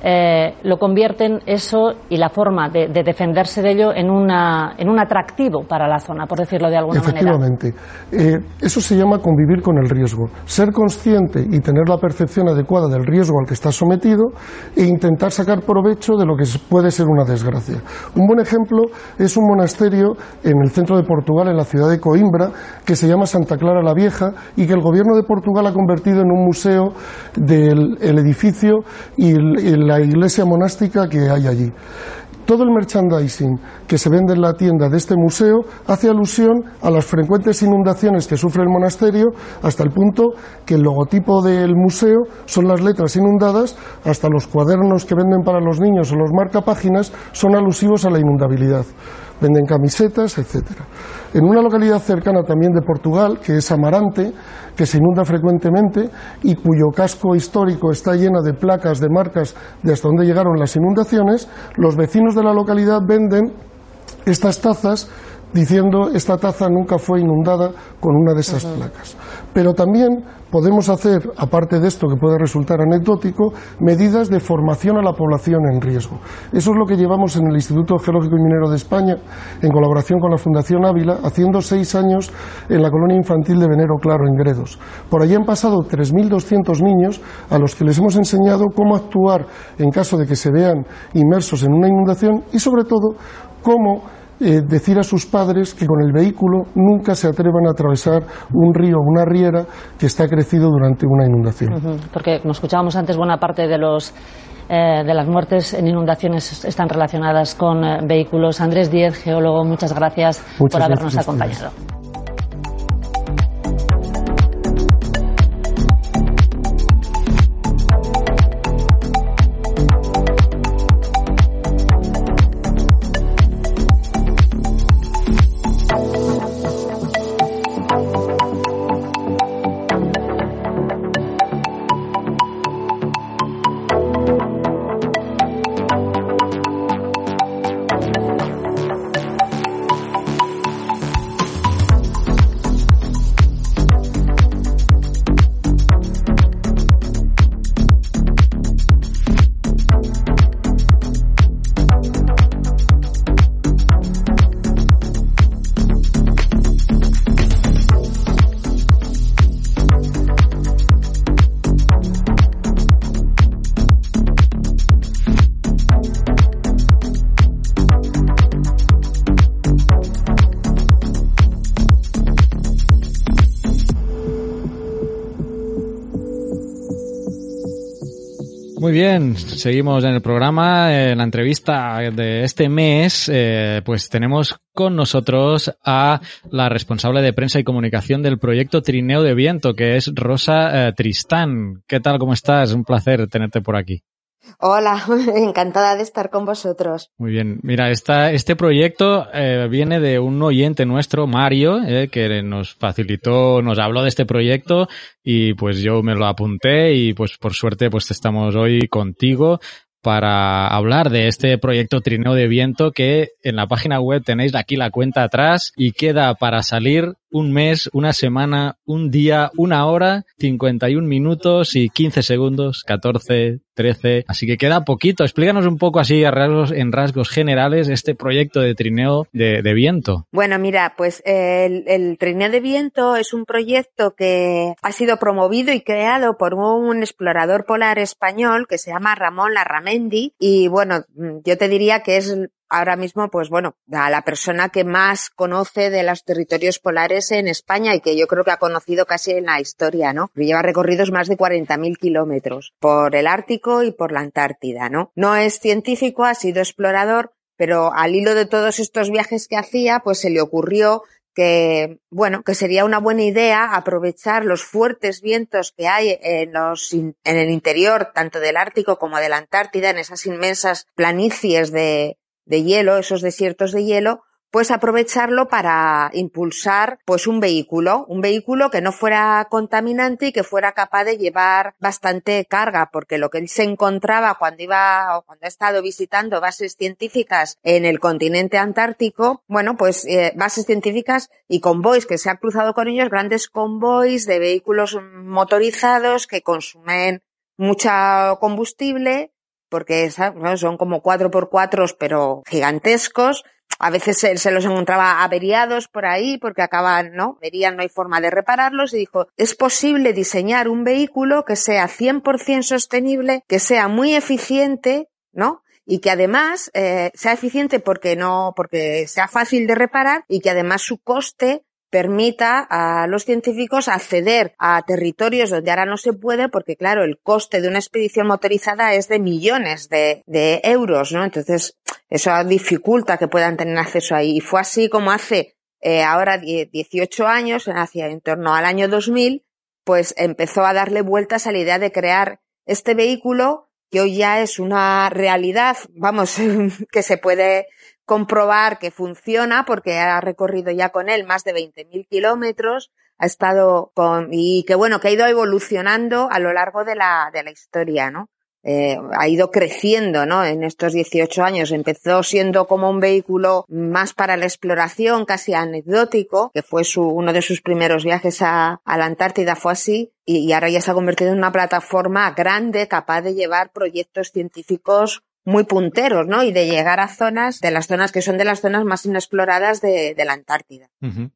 eh, lo convierten eso y la forma de, defenderse de ello en, una, en un atractivo para la zona, por decirlo de alguna manera. Efectivamente. Eh, eso se llama convivir con el riesgo. Ser consciente y tener la percepción adecuada del riesgo al que está sometido e intentar sacar provecho de lo que puede ser una desgracia. Un buen ejemplo es un monasterio en el centro de Portugal, en la ciudad de Coimbra, que se llama Santa Clara la Vieja y que el gobierno de Portugal ha convertido en un museo del edificio y la la iglesia monástica que hay allí. Todo el merchandising que se vende en la tienda de este museo hace alusión a las frecuentes inundaciones que sufre el monasterio, hasta el punto que el logotipo del museo son las letras inundadas, hasta los cuadernos que venden para los niños o los marcapáginas son alusivos a la inundabilidad venden camisetas, etcétera. En una localidad cercana también de Portugal, que es Amarante, que se inunda frecuentemente y cuyo casco histórico está lleno de placas de marcas de hasta dónde llegaron las inundaciones, los vecinos de la localidad venden estas tazas diciendo esta taza nunca fue inundada con una de esas placas. Pero también podemos hacer, aparte de esto que puede resultar anecdótico, medidas de formación a la población en riesgo. Eso es lo que llevamos en el Instituto Geológico y Minero de España, en colaboración con la Fundación Ávila, haciendo seis años en la colonia infantil de Venero Claro, en Gredos. Por allí han pasado 3.200 niños a los que les hemos enseñado cómo actuar en caso de que se vean inmersos en una inundación y, sobre todo, cómo eh, decir a sus padres que con el vehículo nunca se atrevan a atravesar un río o una riera que está crecido durante una inundación. Porque, como escuchábamos antes, buena parte de los eh, de las muertes en inundaciones están relacionadas con eh, vehículos. Andrés Díez, geólogo, muchas gracias por habernos acompañado. Seguimos en el programa. En la entrevista de este mes, eh, pues tenemos con nosotros a la responsable de prensa y comunicación del proyecto Trineo de Viento, que es Rosa eh, Tristán. ¿Qué tal? ¿Cómo estás? Un placer tenerte por aquí. Hola, encantada de estar con vosotros. Muy bien. Mira, esta, este proyecto eh, viene de un oyente nuestro, Mario, eh, que nos facilitó, nos habló de este proyecto y pues yo me lo apunté y pues por suerte pues estamos hoy contigo para hablar de este proyecto Trineo de Viento que en la página web tenéis aquí la cuenta atrás y queda para salir un mes, una semana, un día, una hora, 51 minutos y 15 segundos, 14, 13. Así que queda poquito. Explícanos un poco así a rasgos, en rasgos generales este proyecto de trineo de, viento. Bueno, mira, pues el, el, trineo de viento es un proyecto que ha sido promovido y creado por un explorador polar español que se llama Ramón Larramendi y bueno, yo te diría que es ahora mismo, pues bueno, a la persona que más conoce de los territorios polares en España y que yo creo que ha conocido casi en la historia, ¿no? Lleva recorridos más de 40.000 kilómetros por el Ártico y por la Antártida, ¿no? No es científico, ha sido explorador, pero al hilo de todos estos viajes que hacía, pues se le ocurrió que, bueno, que sería una buena idea aprovechar los fuertes vientos que hay en los, en el interior, tanto del Ártico como de la Antártida, en esas inmensas planicies de, de hielo, esos desiertos de hielo, pues aprovecharlo para impulsar pues un vehículo, un vehículo que no fuera contaminante y que fuera capaz de llevar bastante carga, porque lo que él se encontraba cuando iba o cuando ha estado visitando bases científicas en el continente antártico, bueno, pues eh, bases científicas y convoys que se ha cruzado con ellos, grandes convoys de vehículos motorizados que consumen mucha combustible porque son como cuatro por cuatro, pero gigantescos. A veces se, los encontraba averiados por ahí porque acaban, ¿no? Verían, no hay forma de repararlos y dijo, es posible diseñar un vehículo que sea 100% sostenible, que sea muy eficiente, ¿no? y que además eh, sea eficiente porque no, porque sea fácil de reparar y que además su coste permita a los científicos acceder a territorios donde ahora no se puede porque, claro, el coste de una expedición motorizada es de millones de, euros, ¿no? Entonces, eso dificulta que puedan tener acceso ahí. Y fue así como hace eh, ahora 18 años, hacia en torno al año 2000, pues empezó a darle vueltas a la idea de crear este vehículo que hoy ya es una realidad, vamos, que se puede comprobar que funciona porque ha recorrido ya con él más de 20.000 kilómetros, ha estado con, y que bueno, que ha ido evolucionando a lo largo de la, de la historia, ¿no? Eh, ha ido creciendo, ¿no? En estos 18 años empezó siendo como un vehículo más para la exploración, casi anecdótico, que fue su, uno de sus primeros viajes a, a la Antártida fue así, y, y ahora ya se ha convertido en una plataforma grande capaz de llevar proyectos científicos muy punteros, ¿no? Y de llegar a zonas, de las zonas que son de las zonas más inexploradas de, de la Antártida.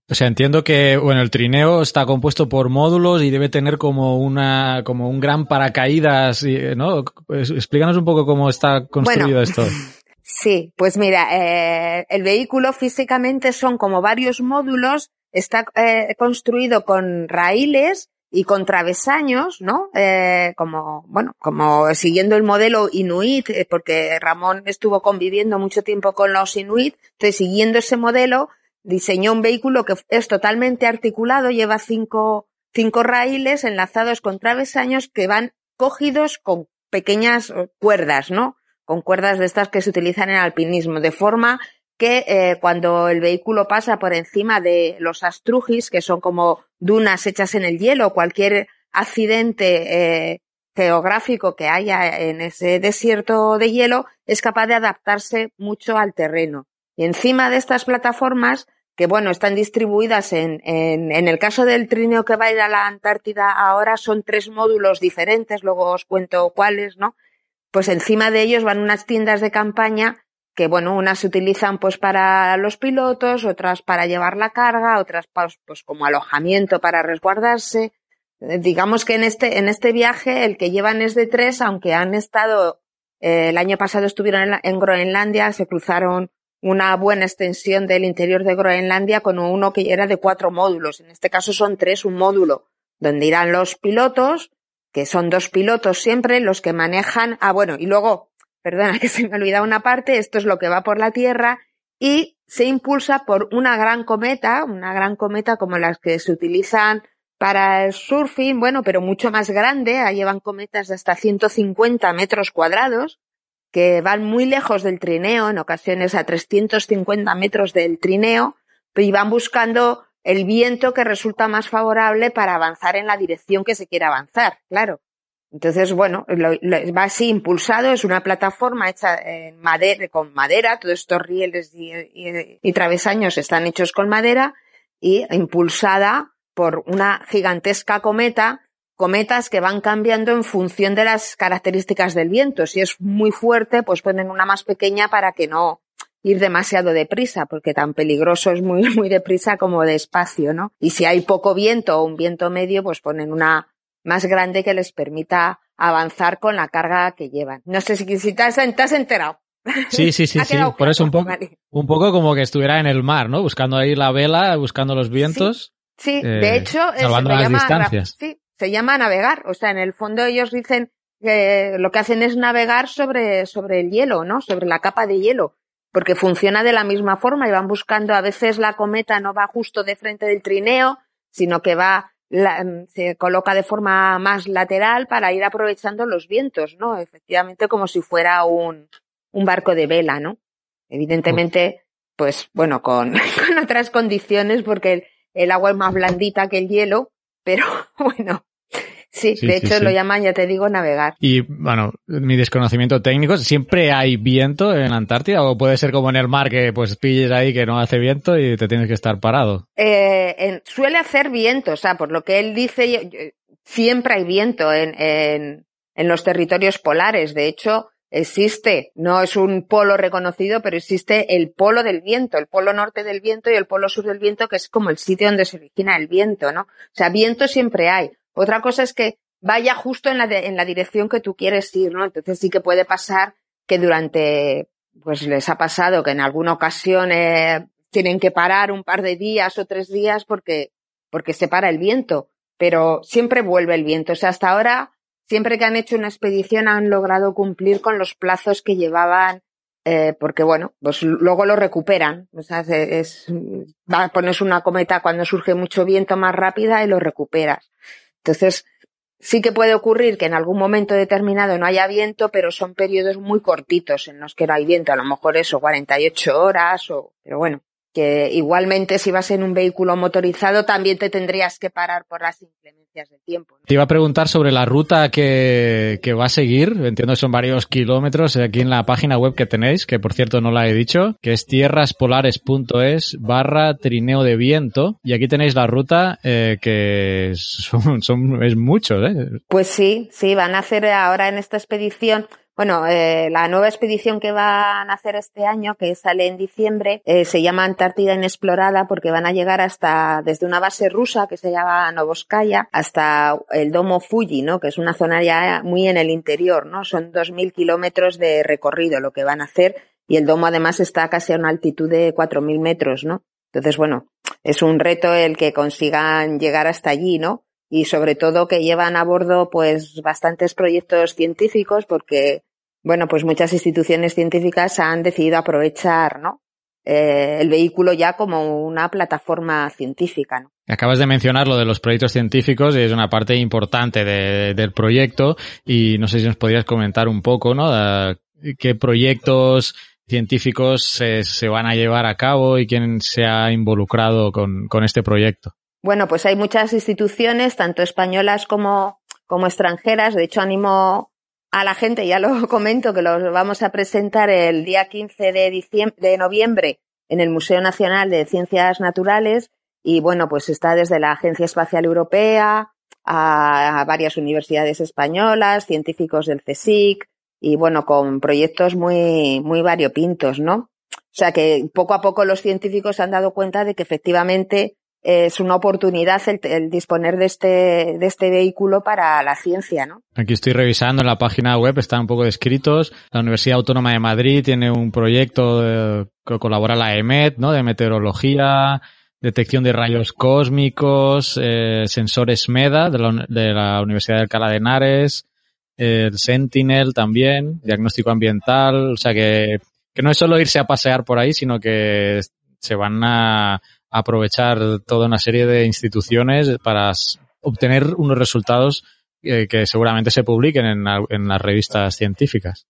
O sea, entiendo que, bueno, el trineo está compuesto por módulos y debe tener como una, como un gran paracaídas, ¿no? Explícanos un poco cómo está construido esto. Sí, pues mira, eh, el vehículo físicamente son como varios módulos, está eh, construido con raíles y con travesaños, ¿no? Eh, como, bueno, como siguiendo el modelo Inuit, eh, porque Ramón estuvo conviviendo mucho tiempo con los Inuit, entonces siguiendo ese modelo, diseñó un vehículo que es totalmente articulado, lleva cinco, cinco raíles enlazados con travesaños que van cogidos con pequeñas cuerdas, ¿no? Con cuerdas de estas que se utilizan en alpinismo, de forma que eh, cuando el vehículo pasa por encima de los astrujis, que son como dunas hechas en el hielo, cualquier accidente eh, geográfico que haya en ese desierto de hielo, es capaz de adaptarse mucho al terreno. Y encima de estas plataformas, que bueno, están distribuidas en, en, en el caso del trineo que va a ir a la Antártida ahora, son tres módulos diferentes, luego os cuento cuáles, ¿no? Pues encima de ellos van unas tiendas de campaña que bueno, unas se utilizan pues para los pilotos, otras para llevar la carga, otras pues, pues como alojamiento para resguardarse. Eh, digamos que en este, en este viaje el que llevan es de tres, aunque han estado, eh, el año pasado estuvieron en, Groenlandia, se cruzaron una buena extensión del interior de Groenlandia con uno que era de cuatro módulos. En este caso son tres, un módulo donde irán los pilotos, que son dos pilotos siempre los que manejan, ah, bueno, y luego, perdona que se me olvidado una parte, esto es lo que va por la Tierra y se impulsa por una gran cometa, una gran cometa como las que se utilizan para el surfing, bueno, pero mucho más grande, ahí llevan cometas de hasta 150 metros cuadrados, que van muy lejos del trineo, en ocasiones a 350 metros del trineo, y van buscando el viento que resulta más favorable para avanzar en la dirección que se quiere avanzar, claro. Entonces, bueno, va así impulsado, es una plataforma hecha en madera, con madera, todos estos rieles y, travesaños están hechos con madera y impulsada por una gigantesca cometa, cometas que van cambiando en función de las características del viento. Si es muy fuerte, pues ponen una más pequeña para que no ir demasiado deprisa, porque tan peligroso es muy, muy deprisa como despacio, ¿no? Y si hay poco viento o un viento medio, pues ponen una más grande que les permita avanzar con la carga que llevan. No sé si, si te, has, enterado. Sí, sí, sí, sí. Por eso un poco, un poco como que estuviera en el mar, ¿no? Buscando ahí la vela, buscando los vientos. Sí, de eh, hecho, salvando las distancias. Sí, se llama navegar. O sea, en el fondo ellos dicen que lo que hacen es navegar sobre, sobre el hielo, ¿no? Sobre la capa de hielo porque funciona de la misma forma y van buscando, a veces la cometa no va justo de frente del trineo, sino que va, mm, se coloca de forma más lateral para ir aprovechando los vientos, ¿no? Efectivamente, como si fuera un, un barco de vela, ¿no? Evidentemente, pues bueno, con, con otras condiciones, porque el agua es más blandita que el hielo, pero bueno, Sí, de hecho lo llaman, ya te digo, navegar. Y bueno, mi desconocimiento técnico, ¿siempre hay viento en la Antártida o puede ser como en el mar que pues pilles ahí que no hace viento y te tienes que estar parado? Eh, suele hacer viento, o sea, por lo que él dice, siempre hay viento en, en, en los territorios polares. De hecho, existe, no es un polo reconocido, pero existe el polo del viento, el polo norte del viento y el polo sur del viento, que es como el sitio donde se origina el viento, ¿no? O sea, viento siempre hay. Otra cosa es que vaya justo en la, en la dirección que tú quieres ir, ¿no? Entonces sí que puede pasar que durante, pues les ha pasado que en alguna ocasión eh, tienen que parar un par de días o tres días porque, porque se para el viento, pero siempre vuelve el viento. O sea, hasta ahora, siempre que han hecho una expedición han logrado cumplir con los plazos que llevaban eh, porque bueno, pues luego lo recuperan. O sea, es, pones una cometa cuando surge mucho viento más rápida y lo recuperas. Entonces, sí que puede ocurrir que en algún momento determinado no haya viento, pero son periodos muy cortitos en los que no hay viento, a lo mejor eso, 48 horas o, pero bueno, que igualmente si vas en un vehículo motorizado también te tendrías que parar por las inclemencias del tiempo. Te iba a preguntar sobre la ruta que, que va a seguir, entiendo que son varios kilómetros aquí en la página web que tenéis, que por cierto no la he dicho, que es tierraspolares.es barra trineo de viento y aquí tenéis la ruta eh, que son, son, es mucho, ¿eh? Pues sí, sí, van a hacer ahora en esta expedición bueno, eh, la nueva expedición que van a hacer este año, que sale en diciembre, eh, se llama Antártida Inexplorada porque van a llegar hasta, desde una base rusa que se llama Novoskaya, hasta el domo Fuji, ¿no? Que es una zona ya muy en el interior, ¿no? Son 2.000 kilómetros de recorrido lo que van a hacer y el domo además está casi a una altitud de 4.000 metros, ¿no? Entonces, bueno, es un reto el que consigan llegar hasta allí, ¿no? Y sobre todo que llevan a bordo pues bastantes proyectos científicos porque bueno, pues muchas instituciones científicas han decidido aprovechar, ¿no? Eh, el vehículo ya como una plataforma científica. ¿no? Acabas de mencionar lo de los proyectos científicos y es una parte importante del proyecto y no sé si nos podrías comentar un poco, ¿no? ¿Qué proyectos científicos se, van a llevar a cabo y quién se ha involucrado con, con este proyecto? Bueno, pues hay muchas instituciones, tanto españolas como, como extranjeras. De hecho, animo a la gente, ya lo comento, que lo vamos a presentar el día 15 de, diciembre, de noviembre en el Museo Nacional de Ciencias Naturales y bueno, pues está desde la Agencia Espacial Europea a, varias universidades españolas, científicos del CSIC y bueno, con proyectos muy, muy variopintos, ¿no? O sea que poco a poco los científicos han dado cuenta de que efectivamente es una oportunidad el, disponer de este, de este vehículo para la ciencia, ¿no? Aquí estoy revisando en la página web, están un poco descritos. La Universidad Autónoma de Madrid tiene un proyecto que colabora la EMET, ¿no? De meteorología. detección de rayos cósmicos, eh, sensores MEDA de la, de la Universidad de Alcalá de Henares, el Sentinel también, diagnóstico ambiental, o sea que, que no es solo irse a pasear por ahí, sino que se van a aprovechar toda una serie de instituciones para obtener unos resultados eh, que seguramente se publiquen en, las revistas científicas.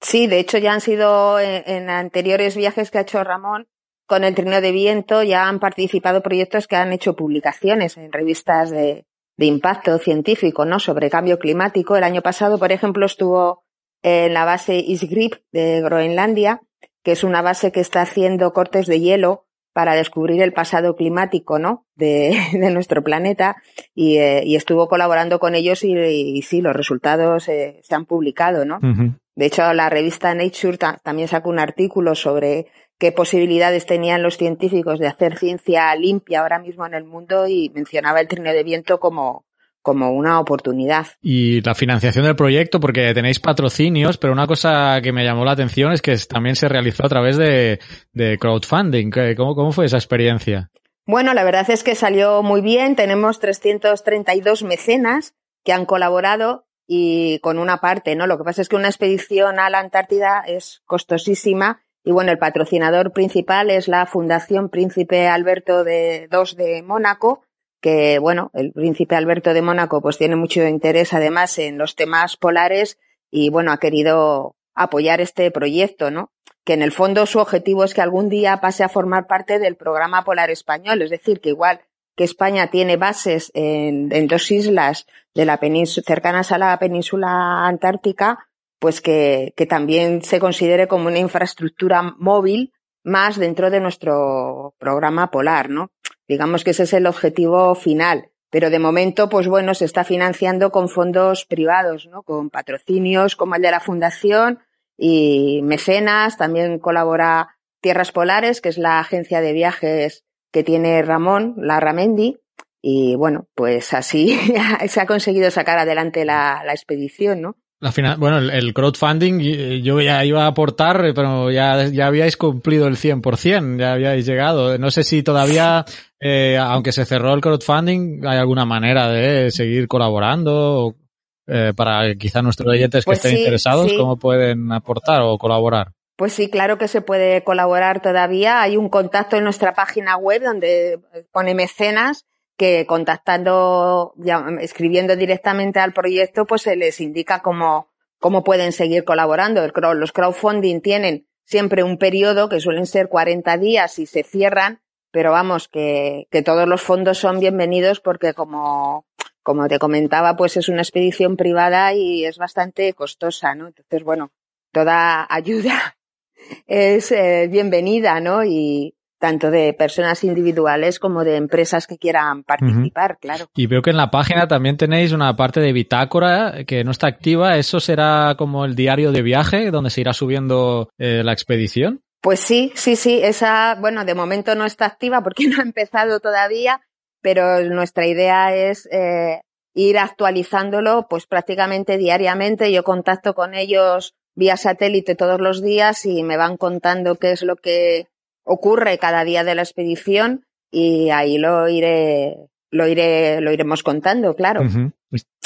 Sí, de hecho ya han sido en, en, anteriores viajes que ha hecho Ramón con el trineo de viento, ya han participado proyectos que han hecho publicaciones en revistas de, de impacto científico, ¿no? Sobre cambio climático. El año pasado, por ejemplo, estuvo en la base Isgrip de Groenlandia, que es una base que está haciendo cortes de hielo para descubrir el pasado climático, ¿no? De, de nuestro planeta y, eh, y, estuvo colaborando con ellos y, y sí, los resultados eh, se han publicado, ¿no? Uh -huh. De hecho, la revista Nature ta también sacó un artículo sobre qué posibilidades tenían los científicos de hacer ciencia limpia ahora mismo en el mundo y mencionaba el trineo de viento como, como una oportunidad. Y la financiación del proyecto, porque tenéis patrocinios, pero una cosa que me llamó la atención es que también se realizó a través de, de crowdfunding. ¿Cómo, ¿Cómo fue esa experiencia? Bueno, la verdad es que salió muy bien. Tenemos 332 mecenas que han colaborado y con una parte, ¿no? Lo que pasa es que una expedición a la Antártida es costosísima y bueno, el patrocinador principal es la Fundación Príncipe Alberto de II de Mónaco, que bueno, el Príncipe Alberto de Mónaco pues tiene mucho interés además en los temas polares y bueno, ha querido apoyar este proyecto, ¿no? Que en el fondo su objetivo es que algún día pase a formar parte del programa polar español, es decir, que igual que España tiene bases en, dos islas de la península, cercanas a la península antártica, pues que, que también se considere como una infraestructura móvil más dentro de nuestro programa polar, ¿no? Digamos que ese es el objetivo final. Pero de momento, pues bueno, se está financiando con fondos privados, ¿no? Con patrocinios como el de la Fundación y mecenas. También colabora Tierras Polares, que es la agencia de viajes que tiene Ramón, la Ramendi. Y bueno, pues así se ha conseguido sacar adelante la, la expedición, ¿no? La final, bueno, el, el, crowdfunding yo ya iba a aportar, pero ya, ya habíais cumplido el 100%, ya habíais llegado. No sé si todavía, eh, aunque se cerró el crowdfunding, hay alguna manera de seguir colaborando eh, para quizá nuestros oyentes pues que estén sí, interesados, sí. cómo pueden aportar o colaborar. Pues sí, claro que se puede colaborar todavía. Hay un contacto en nuestra página web donde pone mecenas que contactando, escribiendo directamente al proyecto, pues se les indica cómo, cómo pueden seguir colaborando. Los crowdfunding tienen siempre un periodo que suelen ser 40 días y se cierran, pero vamos, que, que todos los fondos son bienvenidos porque como, como te comentaba, pues es una expedición privada y es bastante costosa, ¿no? Entonces, bueno, toda ayuda es eh, bienvenida, ¿no? Y, tanto de personas individuales como de empresas que quieran participar, uh -huh. claro. Y veo que en la página también tenéis una parte de bitácora que no está activa. ¿Eso será como el diario de viaje donde se irá subiendo eh, la expedición? Pues sí, sí, sí. Esa, bueno, de momento no está activa porque no ha empezado todavía, pero nuestra idea es eh, ir actualizándolo pues prácticamente diariamente. Yo contacto con ellos vía satélite todos los días y me van contando qué es lo que ocurre cada día de la expedición y ahí lo iré lo iré lo iremos contando, claro. Uh -huh.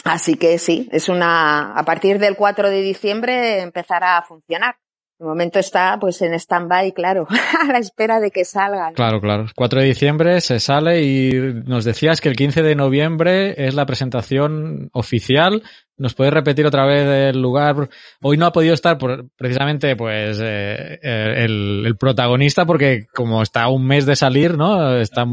Así que sí, es una a partir del 4 de diciembre empezará a funcionar. De momento está pues en stand-by, claro, a la espera de que salga. Claro, claro. 4 de diciembre se sale y nos decías que el 15 de noviembre es la presentación oficial. ¿Nos puedes repetir otra vez el lugar? Hoy no ha podido estar por, precisamente pues eh, el, el, protagonista porque como está un mes de salir, ¿no? Está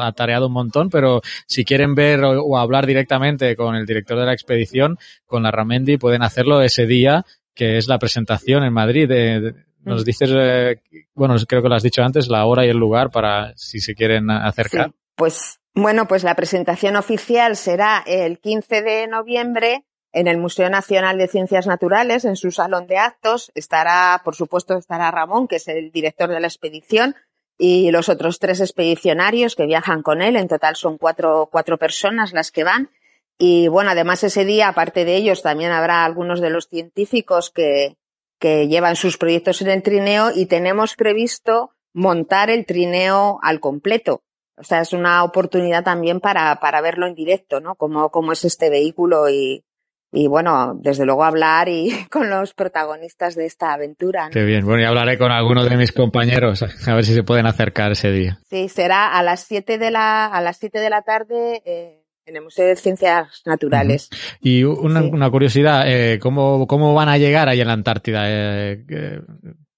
atareado un montón, pero si quieren ver o hablar directamente con el director de la expedición, con la Ramendi, pueden hacerlo ese día que es la presentación en Madrid. De, nos dices, eh, bueno, creo que lo has dicho antes, la hora y el lugar para si se quieren acercar. Sí, pues bueno, pues la presentación oficial será el 15 de noviembre en el Museo Nacional de Ciencias Naturales, en su salón de actos. Estará, por supuesto, estará Ramón, que es el director de la expedición, y los otros tres expedicionarios que viajan con él. En total son cuatro, cuatro personas las que van. Y bueno, además ese día, aparte de ellos, también habrá algunos de los científicos que, que llevan sus proyectos en el trineo y tenemos previsto montar el trineo al completo. o sea, es una oportunidad también para, para verlo en directo, ¿no? Cómo, cómo es este vehículo y, y bueno, desde luego hablar y con los protagonistas de esta aventura. ¿no? Qué bien. Bueno, y hablaré con algunos de mis compañeros a ver si se pueden acercar ese día. Sí, será a las 7 de la, a las 7 de la tarde, eh, en el Museo de Ciencias Naturales. Y una, sí. una curiosidad, eh, ¿cómo, ¿cómo van a llegar ahí en la Antártida? Eh,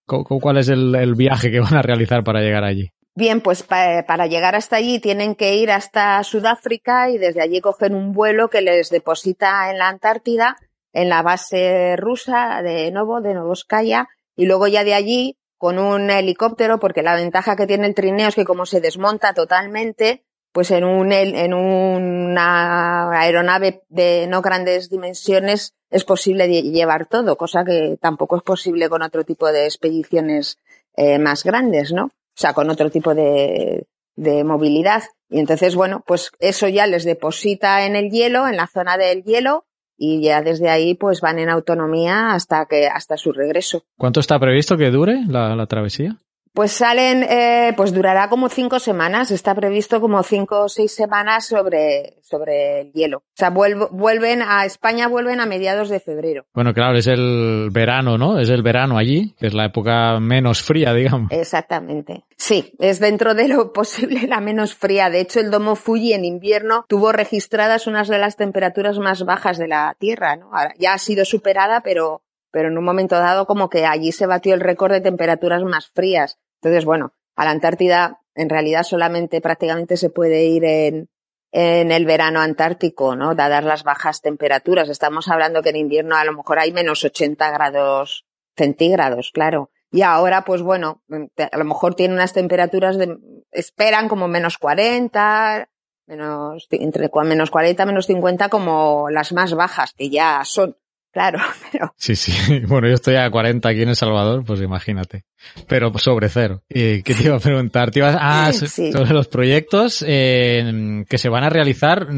¿Cuál es el, el viaje que van a realizar para llegar allí? Bien, pues pa para llegar hasta allí tienen que ir hasta Sudáfrica y desde allí cogen un vuelo que les deposita en la Antártida, en la base rusa de Novo, de Novoskaya, y luego ya de allí con un helicóptero, porque la ventaja que tiene el trineo es que como se desmonta totalmente, pues en, un, en una aeronave de no grandes dimensiones es posible llevar todo, cosa que tampoco es posible con otro tipo de expediciones eh, más grandes, ¿no? O sea, con otro tipo de, de movilidad. Y entonces, bueno, pues eso ya les deposita en el hielo, en la zona del hielo, y ya desde ahí pues van en autonomía hasta que hasta su regreso. ¿Cuánto está previsto que dure la, la travesía? Pues salen, eh, pues durará como cinco semanas, está previsto como cinco o seis semanas sobre, sobre el hielo. O sea, vuelvo, vuelven a España, vuelven a mediados de febrero. Bueno, claro, es el verano, ¿no? Es el verano allí, que es la época menos fría, digamos. Exactamente. Sí, es dentro de lo posible la menos fría. De hecho, el domo Fuji en invierno tuvo registradas unas de las temperaturas más bajas de la Tierra, ¿no? Ahora, ya ha sido superada, pero pero en un momento dado como que allí se batió el récord de temperaturas más frías. Entonces, bueno, a la Antártida en realidad solamente prácticamente se puede ir en, en el verano antártico, ¿no? Dadas las bajas temperaturas. Estamos hablando que en invierno a lo mejor hay menos 80 grados centígrados, claro. Y ahora, pues bueno, a lo mejor tiene unas temperaturas de, esperan como menos 40, menos, entre menos 40, menos 50 como las más bajas, que ya son. Claro, pero... Sí, sí. Bueno, yo estoy a 40 aquí en El Salvador, pues imagínate. Pero sobre cero. ¿Y qué te iba a preguntar? Te ibas... Ah, sí. sobre los proyectos eh, que se van a realizar,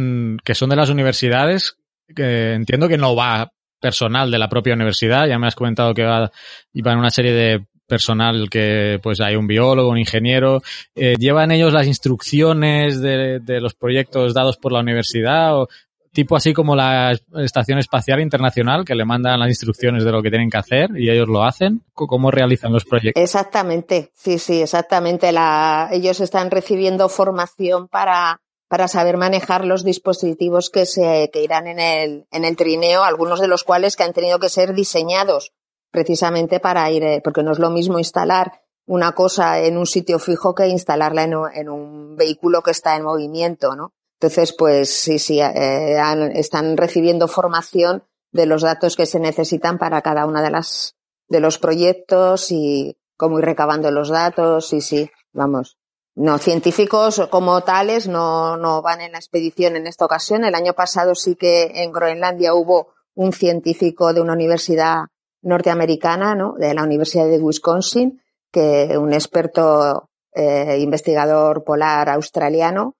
que son de las universidades, que entiendo que no va personal de la propia universidad. Ya me has comentado que va, iban una serie de personal que pues hay un biólogo, un ingeniero. Eh, ¿Llevan ellos las instrucciones de, de los proyectos dados por la universidad o, tipo así como la Estación Espacial Internacional, que le mandan las instrucciones de lo que tienen que hacer y ellos lo hacen. ¿Cómo realizan los proyectos? Exactamente, sí, sí, exactamente. La, ellos están recibiendo formación para, para saber manejar los dispositivos que se que irán en el, en el trineo, algunos de los cuales que han tenido que ser diseñados precisamente para ir, porque no es lo mismo instalar una cosa en un sitio fijo que instalarla en un, en un vehículo que está en movimiento, ¿no? Entonces, pues sí, sí, eh, están recibiendo formación de los datos que se necesitan para cada una de las de los proyectos y cómo ir recabando los datos y sí, vamos. No, científicos como tales no, no van en la expedición en esta ocasión. El año pasado sí que en Groenlandia hubo un científico de una universidad norteamericana, ¿no? De la Universidad de Wisconsin, que un experto eh, investigador polar australiano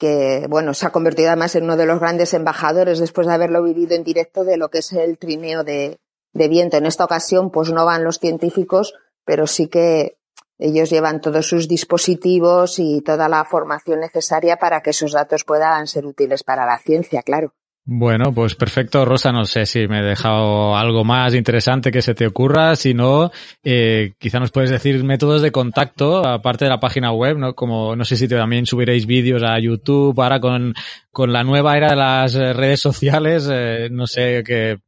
que bueno, se ha convertido además en uno de los grandes embajadores después de haberlo vivido en directo de lo que es el trineo de, de viento. En esta ocasión, pues no van los científicos, pero sí que ellos llevan todos sus dispositivos y toda la formación necesaria para que esos datos puedan ser útiles para la ciencia, claro. Bueno, pues perfecto, Rosa. No sé si me he dejado algo más interesante que se te ocurra. Si no, eh, quizá nos puedes decir métodos de contacto, aparte de la página web, ¿no? Como no sé si también subiréis vídeos a YouTube ahora con, con la nueva era de las redes sociales. Eh, no sé qué,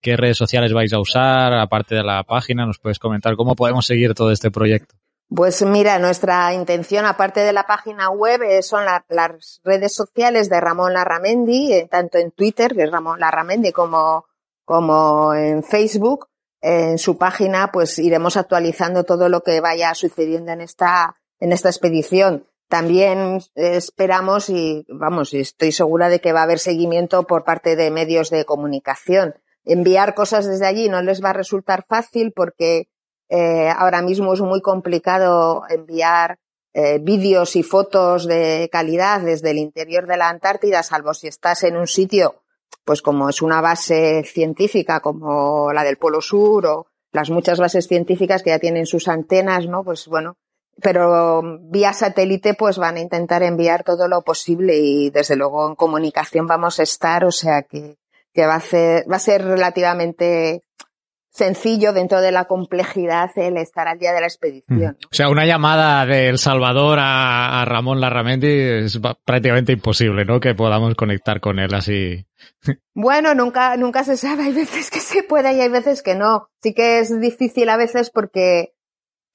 qué redes sociales vais a usar, aparte de la página. Nos puedes comentar cómo podemos seguir todo este proyecto. Pues mira, nuestra intención, aparte de la página web, eh, son la, las redes sociales de Ramón Larramendi, eh, tanto en Twitter, que es Ramón Larramendi, como, como en Facebook. En su página, pues iremos actualizando todo lo que vaya sucediendo en esta, en esta expedición. También esperamos y, vamos, estoy segura de que va a haber seguimiento por parte de medios de comunicación. Enviar cosas desde allí no les va a resultar fácil porque eh, ahora mismo es muy complicado enviar eh, vídeos y fotos de calidad desde el interior de la Antártida, salvo si estás en un sitio, pues como es una base científica como la del Polo Sur o las muchas bases científicas que ya tienen sus antenas, ¿no? Pues bueno, pero vía satélite pues van a intentar enviar todo lo posible y desde luego en comunicación vamos a estar, o sea que, que va a ser, va a ser relativamente sencillo dentro de la complejidad el estar al día de la expedición. O sea, una llamada de El Salvador a, Ramón Larramendi es prácticamente imposible, ¿no? Que podamos conectar con él así. Bueno, nunca, nunca se sabe. Hay veces que se puede y hay veces que no. Sí que es difícil a veces porque,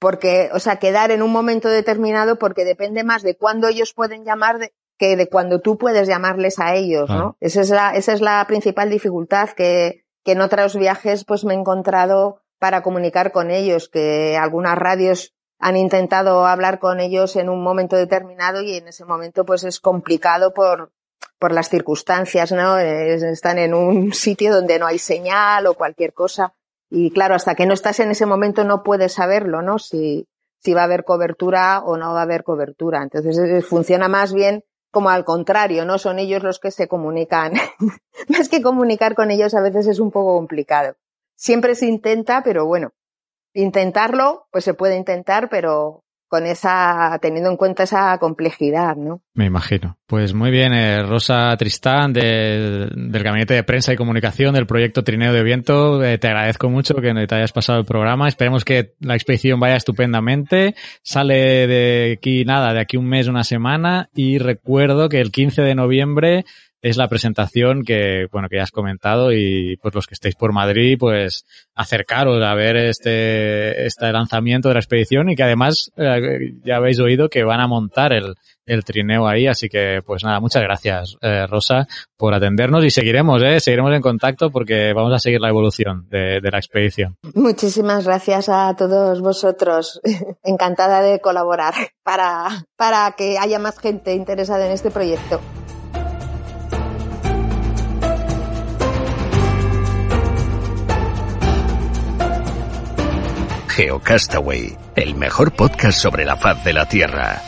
porque, o sea, quedar en un momento determinado porque depende más de cuándo ellos pueden llamar que de cuando tú puedes llamarles a ellos, ¿no? Esa es la, esa es la principal dificultad que, que en otros viajes pues me he encontrado para comunicar con ellos, que algunas radios han intentado hablar con ellos en un momento determinado y en ese momento pues es complicado por, por las circunstancias, ¿no? Están en un sitio donde no hay señal o cualquier cosa. Y claro, hasta que no estás en ese momento no puedes saberlo, ¿no? Si, si va a haber cobertura o no va a haber cobertura. Entonces eh, funciona más bien como al contrario, ¿no? Son ellos los que se comunican. Más que comunicar con ellos a veces es un poco complicado. Siempre se intenta, pero bueno, intentarlo, pues se puede intentar, pero con esa, teniendo en cuenta esa complejidad, ¿no? Me imagino. Pues muy bien, eh, Rosa Tristán del Gabinete de Prensa y Comunicación del proyecto Trineo de Viento. Eh, te agradezco mucho que te hayas pasado el programa. Esperemos que la expedición vaya estupendamente. Sale de aquí, nada, de aquí un mes, una semana. Y recuerdo que el 15 de noviembre es la presentación que, bueno, que ya has comentado y pues los que estéis por Madrid, pues acercaros a ver este, este lanzamiento de la expedición y que además eh, ya habéis oído que van a montar el, el trineo ahí, así que pues nada, muchas gracias eh, Rosa por atendernos y seguiremos, eh, seguiremos en contacto porque vamos a seguir la evolución de, de la expedición. Muchísimas gracias a todos vosotros, encantada de colaborar para, para que haya más gente interesada en este proyecto. GeoCastaway, el mejor podcast sobre la faz de la Tierra.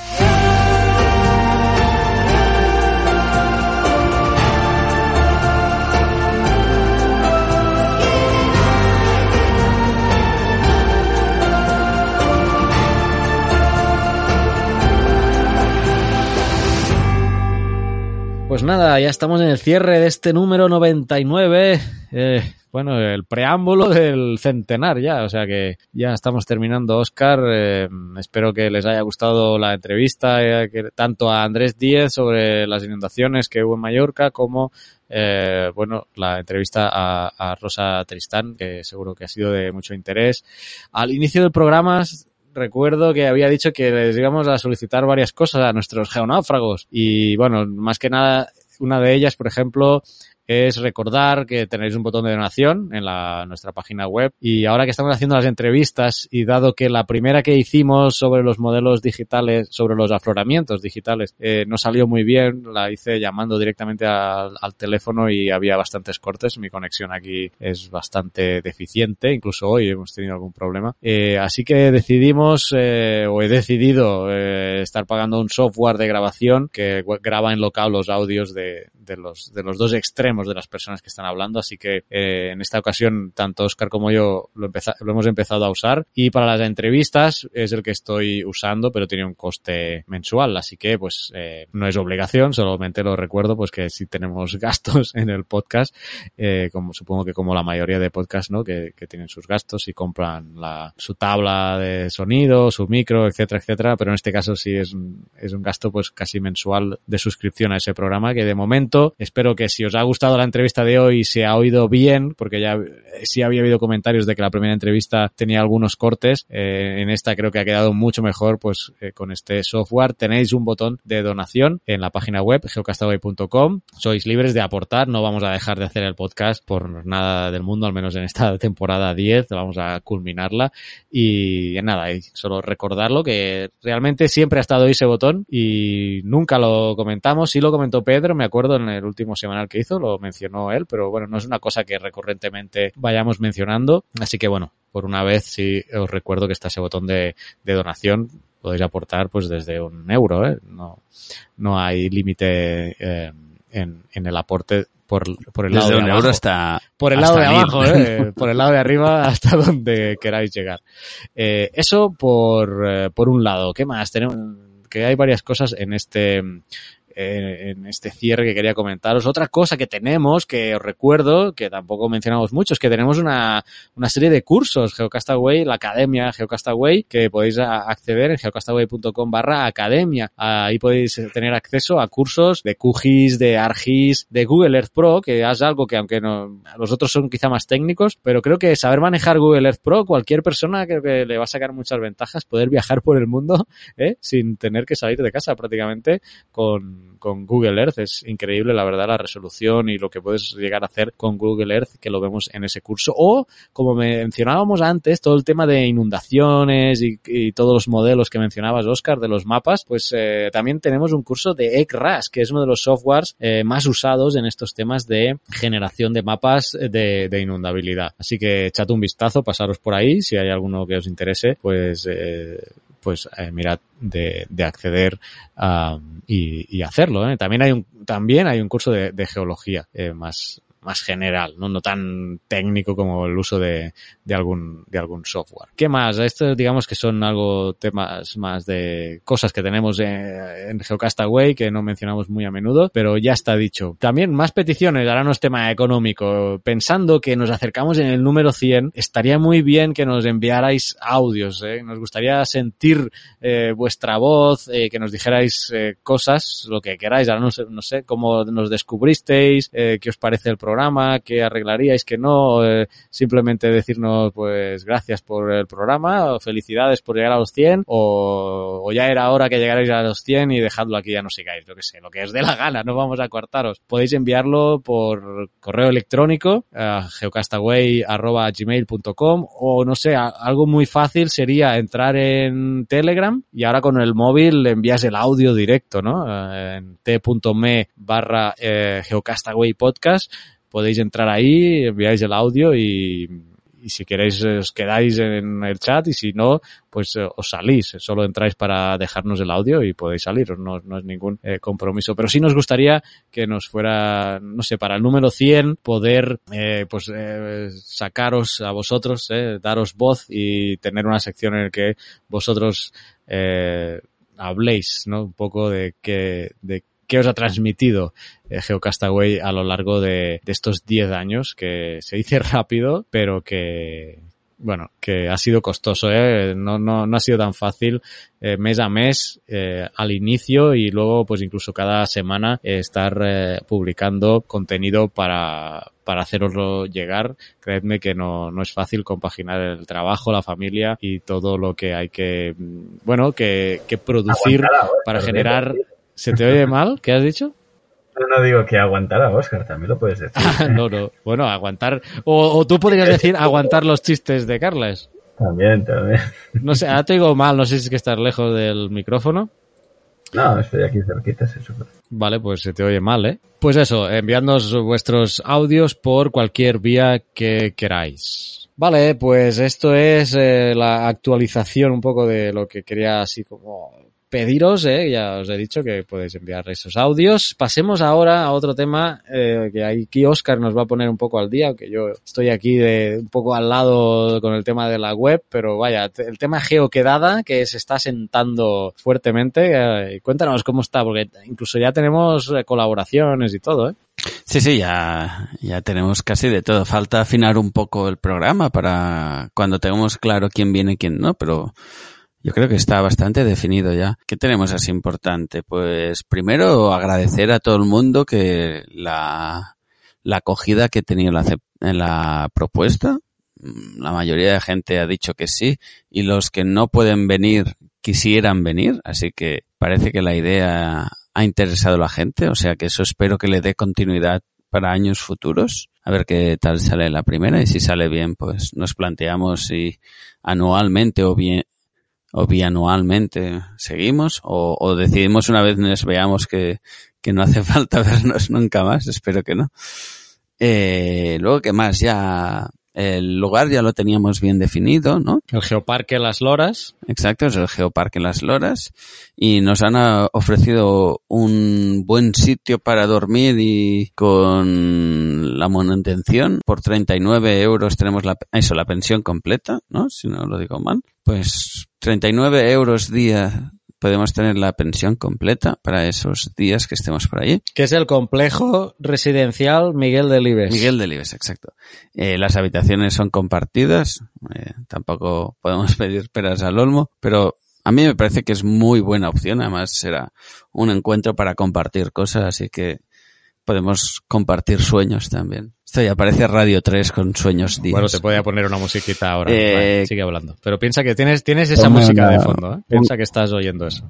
Pues nada, ya estamos en el cierre de este número 99. Eh, bueno, el preámbulo del centenar ya, o sea que ya estamos terminando, Oscar. Eh, espero que les haya gustado la entrevista, eh, que, tanto a Andrés Díez sobre las inundaciones que hubo en Mallorca, como eh, bueno, la entrevista a, a, Rosa Tristán, que seguro que ha sido de mucho interés. Al inicio del programa recuerdo que había dicho que les íbamos a solicitar varias cosas a nuestros geonáufragos y bueno, más que nada, una de ellas, por ejemplo, es recordar que tenéis un botón de donación en la, nuestra página web. Y ahora que estamos haciendo las entrevistas y dado que la primera que hicimos sobre los modelos digitales, sobre los afloramientos digitales, eh, no salió muy bien, la hice llamando directamente al, al, teléfono y había bastantes cortes, mi conexión aquí es bastante deficiente, incluso hoy hemos tenido algún problema, eh, así que decidimos eh, o he decidido eh, estar pagando un software de grabación que graba en local los audios de, de los, de los dos extremos de las personas que están hablando, así que eh, en esta ocasión tanto Oscar como yo lo, lo, hemos empezado a usar y para las entrevistas es el que estoy usando, pero tiene un coste mensual, así que pues eh, no es obligación, solamente lo recuerdo pues que si tenemos gastos en el podcast, eh, como supongo que como la mayoría de podcasts, ¿no? Que, que tienen sus gastos y compran la, su tabla de sonido, su micro, etcétera, etcétera, pero en este caso sí es un, es un gasto pues casi mensual de suscripción a ese programa que de momento Espero que si os ha gustado la entrevista de hoy se ha oído bien, porque ya sí había habido comentarios de que la primera entrevista tenía algunos cortes. Eh, en esta creo que ha quedado mucho mejor, pues eh, con este software tenéis un botón de donación en la página web geocastaway.com. Sois libres de aportar, no vamos a dejar de hacer el podcast por nada del mundo, al menos en esta temporada 10, vamos a culminarla. Y nada, y solo recordarlo que realmente siempre ha estado ahí ese botón y nunca lo comentamos. Sí lo comentó Pedro, me acuerdo en el último semanal que hizo, lo mencionó él, pero bueno, no es una cosa que recurrentemente vayamos mencionando. Así que bueno, por una vez sí os recuerdo que está ese botón de, de donación. Podéis aportar pues desde un euro, ¿eh? No, no hay límite eh, en, en el aporte por, por el lado Desde de un abajo. euro hasta por el hasta lado de abajo, ¿eh? por el lado de arriba hasta donde queráis llegar. Eh, eso por, eh, por un lado. ¿Qué más? Tenemos que hay varias cosas en este en este cierre que quería comentaros. Otra cosa que tenemos, que os recuerdo, que tampoco mencionamos mucho, es que tenemos una, una serie de cursos, Geocastaway, la academia Geocastaway, que podéis acceder en geocastaway.com barra academia. Ahí podéis tener acceso a cursos de QGIS, de ArcGIS, de Google Earth Pro, que es algo que aunque no, los otros son quizá más técnicos, pero creo que saber manejar Google Earth Pro, cualquier persona creo que le va a sacar muchas ventajas, poder viajar por el mundo, ¿eh? sin tener que salir de casa prácticamente con, con Google Earth. Es increíble, la verdad, la resolución y lo que puedes llegar a hacer con Google Earth, que lo vemos en ese curso. O, como mencionábamos antes, todo el tema de inundaciones y, todos los modelos que mencionabas, Oscar, de los mapas, pues eh, también tenemos un curso de ECRAS, que es uno de los softwares eh, más usados en estos temas de generación de mapas de, de inundabilidad. Así que echad un vistazo, pasaros por ahí, si hay alguno que os interese, pues eh, pues eh, mirad de, de acceder a, y, y hacerlo. ¿eh? También hay un también hay un curso de, de geología eh, más más general, ¿no? no tan técnico como el uso de, de algún de algún software. ¿Qué más? Esto digamos que son algo temas más de cosas que tenemos en, en Geocastaway que no mencionamos muy a menudo, pero ya está dicho. También más peticiones, ahora no es tema económico. Pensando que nos acercamos en el número 100, estaría muy bien que nos enviarais audios, ¿eh? Nos gustaría sentir eh, vuestra voz, eh, que nos dijerais eh, cosas, lo que queráis, ahora no sé, no sé cómo nos descubristeis, eh, qué os parece el programa, qué arreglaríais, que no, eh, simplemente decirnos pues gracias por el programa, o felicidades por llegar a los 100, o, ya era hora que llegarais a los 100 y dejadlo aquí, ya no sigáis, lo que sé, lo que os dé la gana, no vamos a cortaros. Podéis enviarlo por correo electrónico a geocastaway.gmail.com o no sé, algo muy fácil sería entrar en Telegram y ahora con el móvil le envías el audio directo, ¿no? Eh, En t.me barra eh, geocastaway podcast podéis entrar ahí, enviáis el audio y, y si queréis eh, os quedáis en el chat y si no, pues eh, os salís. Solo entráis para dejarnos el audio y podéis salir. No, no es ningún eh, compromiso. Pero sí nos gustaría que nos fuera, no sé, para el número 100 poder eh, pues eh, sacaros a vosotros, daros voz y tener una sección en la que vosotros habléis, ¿no? Un poco de qué, de qué os ha transmitido eh, Geocastaway a lo largo de, de estos 10 años, que se dice rápido, pero que, bueno, que ha sido costoso, ¿eh? no, no, no ha sido tan fácil eh, mes a mes eh, al inicio y luego pues incluso cada semana estar publicando contenido para, para haceroslo llegar. Creedme que no, no es fácil compaginar el trabajo, la familia y todo lo que hay que, mm, bueno, que, que producir para generar... ¿Se te oye mal? ¿Qué has dicho? No, no digo que aguantar a Oscar, también lo puedes decir. no, no. Bueno, aguantar. O, o tú podrías decir aguantar los chistes de Carles. También, también. No sé, ahora te digo mal, no sé si es que estás lejos del micrófono. No, estoy aquí cerquita, se supone. Vale, pues se te oye mal, ¿eh? Pues eso, enviadnos vuestros audios por cualquier vía que queráis. Vale, pues esto es eh, la actualización un poco de lo que quería así como pediros, ¿eh? ya os he dicho que podéis enviar esos audios. Pasemos ahora a otro tema eh, que aquí Oscar nos va a poner un poco al día, aunque yo estoy aquí de un poco al lado con el tema de la web, pero vaya, el tema geoquedada que se está sentando fuertemente. eh, cuéntanos cómo está, porque incluso ya tenemos eh, colaboraciones y todo, ¿eh? Sí, sí, ya, ya tenemos casi de todo. Falta afinar un poco el programa para cuando tengamos claro quién viene y quién no, pero yo creo que está bastante definido ya. ¿Qué tenemos así importante? Pues primero agradecer a todo el mundo que la, la acogida que he tenido en la, en la propuesta. La mayoría de gente ha dicho que sí y los que no pueden venir quisieran venir, así que parece que la idea ha interesado a la gente, o sea que eso espero que le dé continuidad para años futuros. A ver qué tal sale la primera y si sale bien, pues nos planteamos si anualmente o bien o bianualmente seguimos o, o decidimos una vez nos veamos que, que no hace falta vernos nunca más, espero que no. Eh, luego, ¿qué más? Ya El lugar ya lo teníamos bien definido, ¿no? El Geoparque Las Loras. Exacto, es el Geoparque Las Loras. Y nos han ah, ofrecido un buen sitio para dormir y con la manutención. Por 39 euros tenemos la, eso, la pensión completa, ¿no? Si no lo digo mal. Pues 39 euros día podemos tener la pensión completa para esos días que estemos por allí. Que es el complejo residencial Miguel de Libes. Miguel de Libes, exacto. Eh, las habitaciones son compartidas, eh, tampoco podemos pedir peras al olmo, pero a mí me parece que es muy buena opción, además será un encuentro para compartir cosas, así que podemos compartir sueños también. Esto ya parece Radio 3 con sueños días. Bueno, te podía poner una musiquita ahora. Eh, Vale, sigue hablando. Pero piensa que tienes, tienes esa música de fondo, ¿eh? Piensa que estás oyendo eso.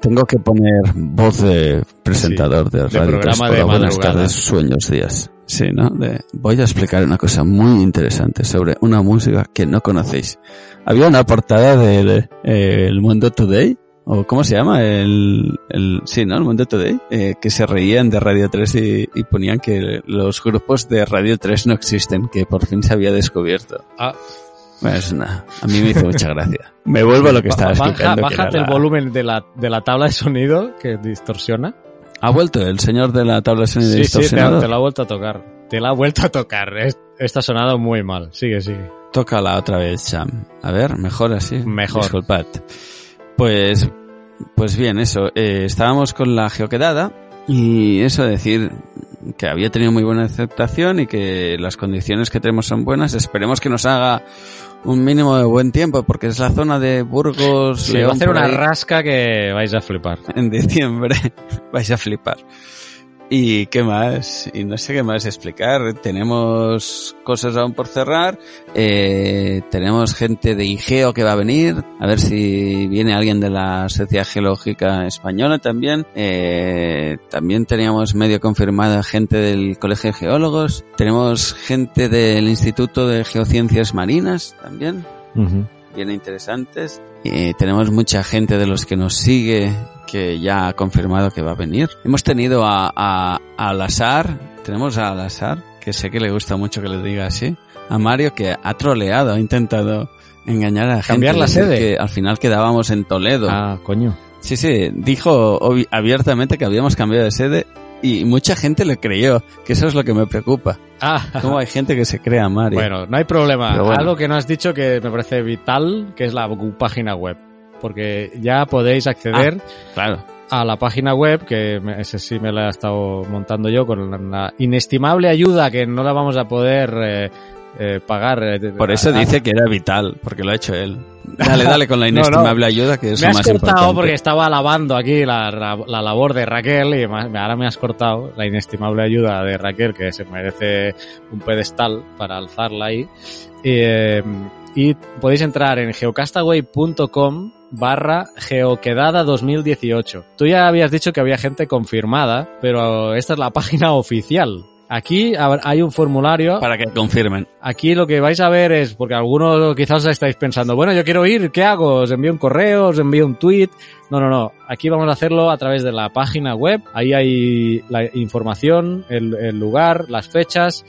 Tengo que poner voz de presentador de de Radio 3. programa de buenas tardes, sueños días. Sí, ¿no? De- voy a explicar una cosa muy interesante sobre una música que no conocéis. Había una portada del eh, El Mundo Today, o ¿cómo se llama? El, el sí, ¿no? El Mundo Today, eh, que se reían de Radio 3 y, y ponían que los grupos de Radio 3 no existen, que por fin se había descubierto. Ah, Bueno, es una, a mí me hizo mucha gracia. Me vuelvo a lo que estaba baja, explicando. que bájate el la- volumen de la, de la tabla de sonido que distorsiona. ¿Ha vuelto el señor de la tabla de sonido Sí, sí, te, distorsionado? te la ha vuelto a tocar. Te la ha vuelto a tocar. Es- Esto ha sonado muy mal. Sigue, sigue. Tócala otra vez, Sam. A ver, mejor así. Mejor. Disculpad. Pues, pues bien, eso. eh, estábamos con la geoquedada y eso decir que había tenido muy buena aceptación y que las condiciones que tenemos son buenas. Esperemos que nos haga un mínimo de buen tiempo porque es la zona de Burgos. Sí, va a hacer una rasca que vais a flipar. en diciembre. Vais a flipar. ¿Y qué más? Y no sé qué más explicar. Tenemos cosas aún por cerrar. Eh, tenemos gente de IGEO que va a venir. A ver si viene alguien de la Sociedad Geológica Española también. Eh, también teníamos medio confirmada gente del Colegio de Geólogos. Tenemos gente del Instituto de Geociencias Marinas también bien interesantes. Y tenemos mucha gente de los que nos sigue que ya ha confirmado que va a venir. Hemos tenido a, a, a Lazar, tenemos a Lazar, que sé que le gusta mucho que le diga así, a Mario que ha troleado, ha intentado engañar a la gente. Cambiar la sede. Que al final quedábamos en Toledo. Ah, coño. Sí, sí, dijo abiertamente que habíamos cambiado de sede y mucha gente le creyó, que eso es lo que me preocupa. Ah, ¿Cómo hay gente que se cree a Mario? bueno, no hay problema. Bueno. Algo que no has dicho que me parece vital, que es la página web. Porque ya podéis acceder claro. a la página web, que ese sí me la he estado montando yo, con la, inestimable ayuda que no la vamos a poder eh, eh, pagar. eh, Por eso a- dice que era vital, porque lo ha hecho él. Dale, dale con la No, no. inestimable ayuda, que es me lo has más cortado importante. porque estaba alabando aquí la, la- la labor de Raquel y ahora me has cortado la inestimable ayuda de Raquel que se merece un pedestal para alzarla ahí. Eh, y podéis entrar en geocastaway.com barra geoquedada 2018. Tú ya habías dicho que había gente confirmada, pero esta es la página oficial. Aquí hay un formulario Para que confirmen. Aquí lo que vais a ver es, porque algunos quizás estáis pensando, bueno, yo quiero ir, ¿qué hago? ¿Os envío un correo? ¿Os envío un tweet? No, no, no. Aquí vamos a hacerlo a través de la página web. Ahí hay la información, el, el lugar, las fechas.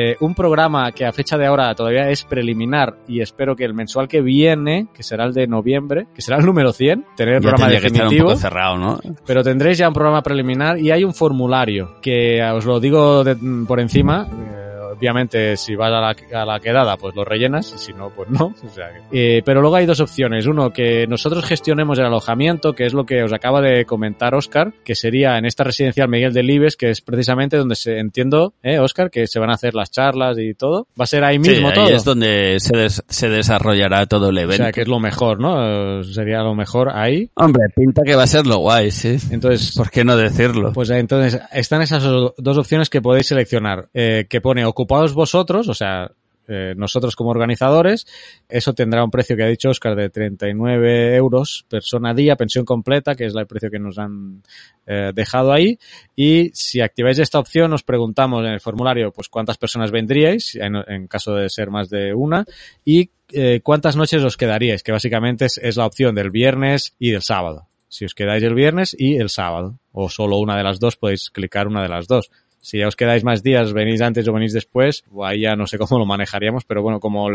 Eh, un programa que a fecha de ahora todavía es preliminar y espero que el mensual que viene, que será el de noviembre, que será el número 100, tener el Ya programa tendría que estar un definitivo. poco cerrado, ¿no? Pero tendréis ya un programa preliminar y hay un formulario que os lo digo de- mm, por encima. Obviamente, si vas a la, a la quedada, pues lo rellenas y si no, pues no. O sea que- eh, pero luego hay dos opciones. Uno, que nosotros gestionemos el alojamiento, que es lo que os acaba de comentar Oscar, que sería en esta residencial Miguel de Libes, que es precisamente donde se entiendo, ¿eh, Oscar, que se van a hacer las charlas y todo. Va a ser ahí mismo sí, todo. ahí es donde se, des- se desarrollará todo el o evento. sea, que es lo mejor, ¿no? Sería lo mejor ahí. Hombre, pinta que va a ser lo guay, sí. Entonces, ¿Por qué no decirlo? Pues entonces están esas o- dos opciones que podéis seleccionar, eh, que pone ocupados vosotros, o sea, eh, nosotros como organizadores, eso tendrá un precio que ha dicho Oscar de 39 euros persona día, pensión completa, que es el precio que nos han eh, dejado ahí. Y si activáis esta opción, os preguntamos en el formulario, pues cuántas personas vendríais, en, en caso de ser más de una, y eh, cuántas noches os quedaríais, que básicamente es, es la opción del viernes y del sábado. Si os quedáis el viernes y el sábado, o solo una de las dos, podéis clicar una de las dos. Si ya os quedáis más días, venís antes o venís después, ahí ya no sé cómo lo manejaríamos, pero bueno, como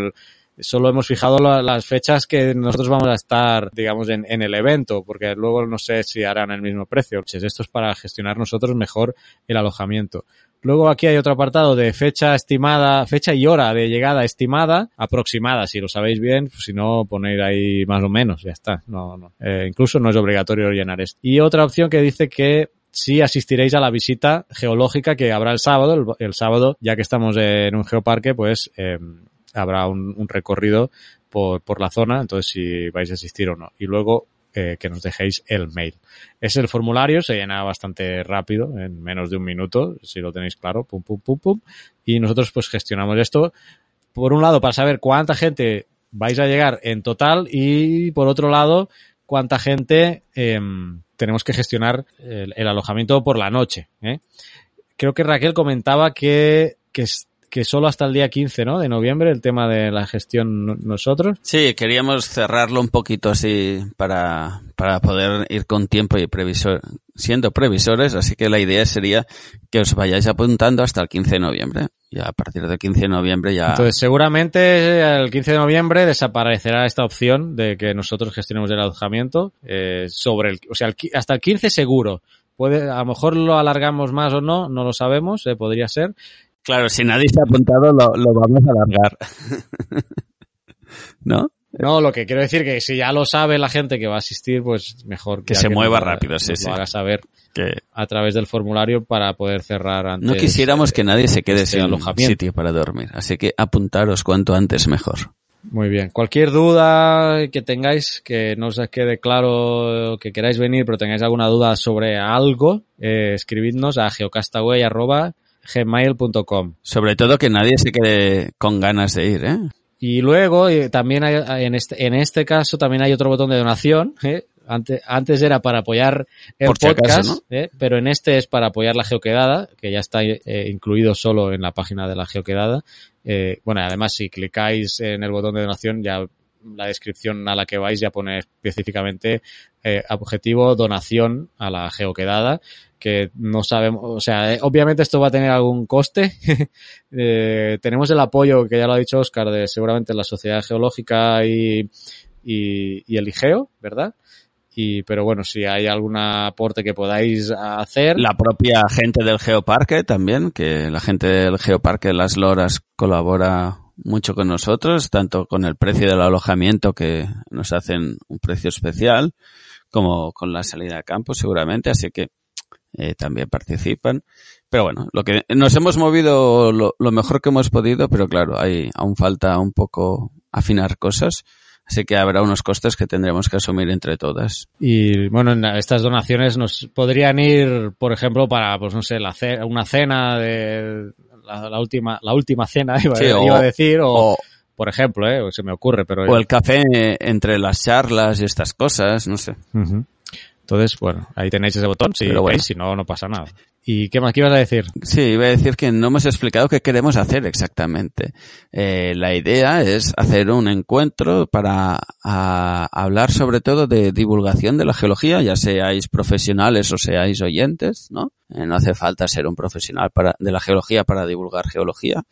solo hemos fijado las fechas que nosotros vamos a estar, digamos, en, el evento, porque luego no sé si harán el mismo precio. Esto es para gestionar nosotros mejor el alojamiento. Luego aquí hay otro apartado de fecha estimada, fecha y hora de llegada estimada, aproximada, si lo sabéis bien, pues si no ponéis ahí más o menos, ya está. No, no. Eh, incluso no es obligatorio llenar esto. Y otra opción que dice que si asistiréis a la visita geológica que habrá el sábado, el, sábado, ya que estamos en un geoparque, pues eh, habrá un, un recorrido por, por, la zona, entonces si vais a asistir o no. Y luego eh, que nos dejéis el mail. Es el formulario, se llena bastante rápido, en menos de un minuto, si lo tenéis claro, pum, pum, pum, pum. Y nosotros pues gestionamos esto, por un lado, para saber cuánta gente vais a llegar en total y por otro lado, cuánta gente eh, tenemos que gestionar el, el, alojamiento por la noche. ¿eh? Creo que Raquel comentaba que, que que solo hasta el día 15, ¿no? De noviembre, el tema de la gestión nosotros. Sí, queríamos cerrarlo un poquito así para, para poder ir con tiempo y previsor, siendo previsores, así que la idea sería que os vayáis apuntando hasta el 15 de noviembre. Y a partir del 15 de noviembre ya... Entonces, seguramente el 15 de noviembre desaparecerá esta opción de que nosotros gestionemos el alojamiento eh, sobre el... O sea, el, hasta el 15 seguro. Puede, a lo mejor lo alargamos más o no, no lo sabemos, eh, podría ser. Claro, si nadie se ha apuntado, lo, lo vamos a alargar. ¿No? No, lo que quiero decir que si ya lo sabe la gente que va a asistir, pues mejor que se que mueva rápido, sí, sí. Lo haga saber que a través del formulario para poder cerrar antes. No quisiéramos que nadie se quede este sin alojamiento. sitio para dormir, así que apuntaros cuanto antes mejor. Muy bien. Cualquier duda que tengáis, que no os quede claro que queráis venir, pero tengáis alguna duda sobre algo, eh, escribidnos a geocastaway@ gmail.com. Sobre todo que nadie se quede con ganas de ir, ¿eh? Y luego eh, también hay, en este en este caso también hay otro botón de donación. ¿eh? Antes, antes era para apoyar el Por podcast, si acaso, ¿no? ¿eh? pero en este es para apoyar la geoquedada, que ya está incluido solo en la página de la geoquedada. Bueno, además si clicáis en el botón de donación ya la descripción a la que vais ya pone específicamente objetivo donación a la geoquedada que no sabemos, o sea, eh, obviamente esto va a tener algún coste. eh, tenemos el apoyo, que ya lo ha dicho Oscar, de seguramente la Sociedad Geológica y, el IGEO, ¿verdad? Y, pero bueno, si hay algún aporte que podáis hacer. La propia gente del Geoparque también, que la gente del Geoparque Las Loras colabora mucho con nosotros, tanto con el precio del alojamiento que nos hacen un precio especial, como con la salida a campo seguramente, así que eh, también participan. Pero bueno, lo que nos hemos movido lo, lo, mejor que hemos podido, pero claro, hay aún falta un poco afinar cosas. Así que habrá unos costes que tendremos que asumir entre todas. Y bueno, en estas donaciones nos podrían ir, por ejemplo, para, pues no sé, la ce una cena de la, la, última, la última cena, iba, sí, iba o, a decir, o, o, por ejemplo, eh, se me ocurre, pero. O el café entre las charlas y estas cosas, no sé. Uh -huh. Entonces, bueno, ahí tenéis ese botón, si bueno. si no, no pasa nada. ¿Y qué más ibas a decir? Sí, iba a decir que no hemos explicado qué queremos hacer exactamente. Eh, la idea es hacer un encuentro para a, hablar sobre todo de divulgación de la geología, ya seáis profesionales o seáis oyentes, ¿no? Eh, no hace falta ser un profesional para, de la geología para divulgar geología.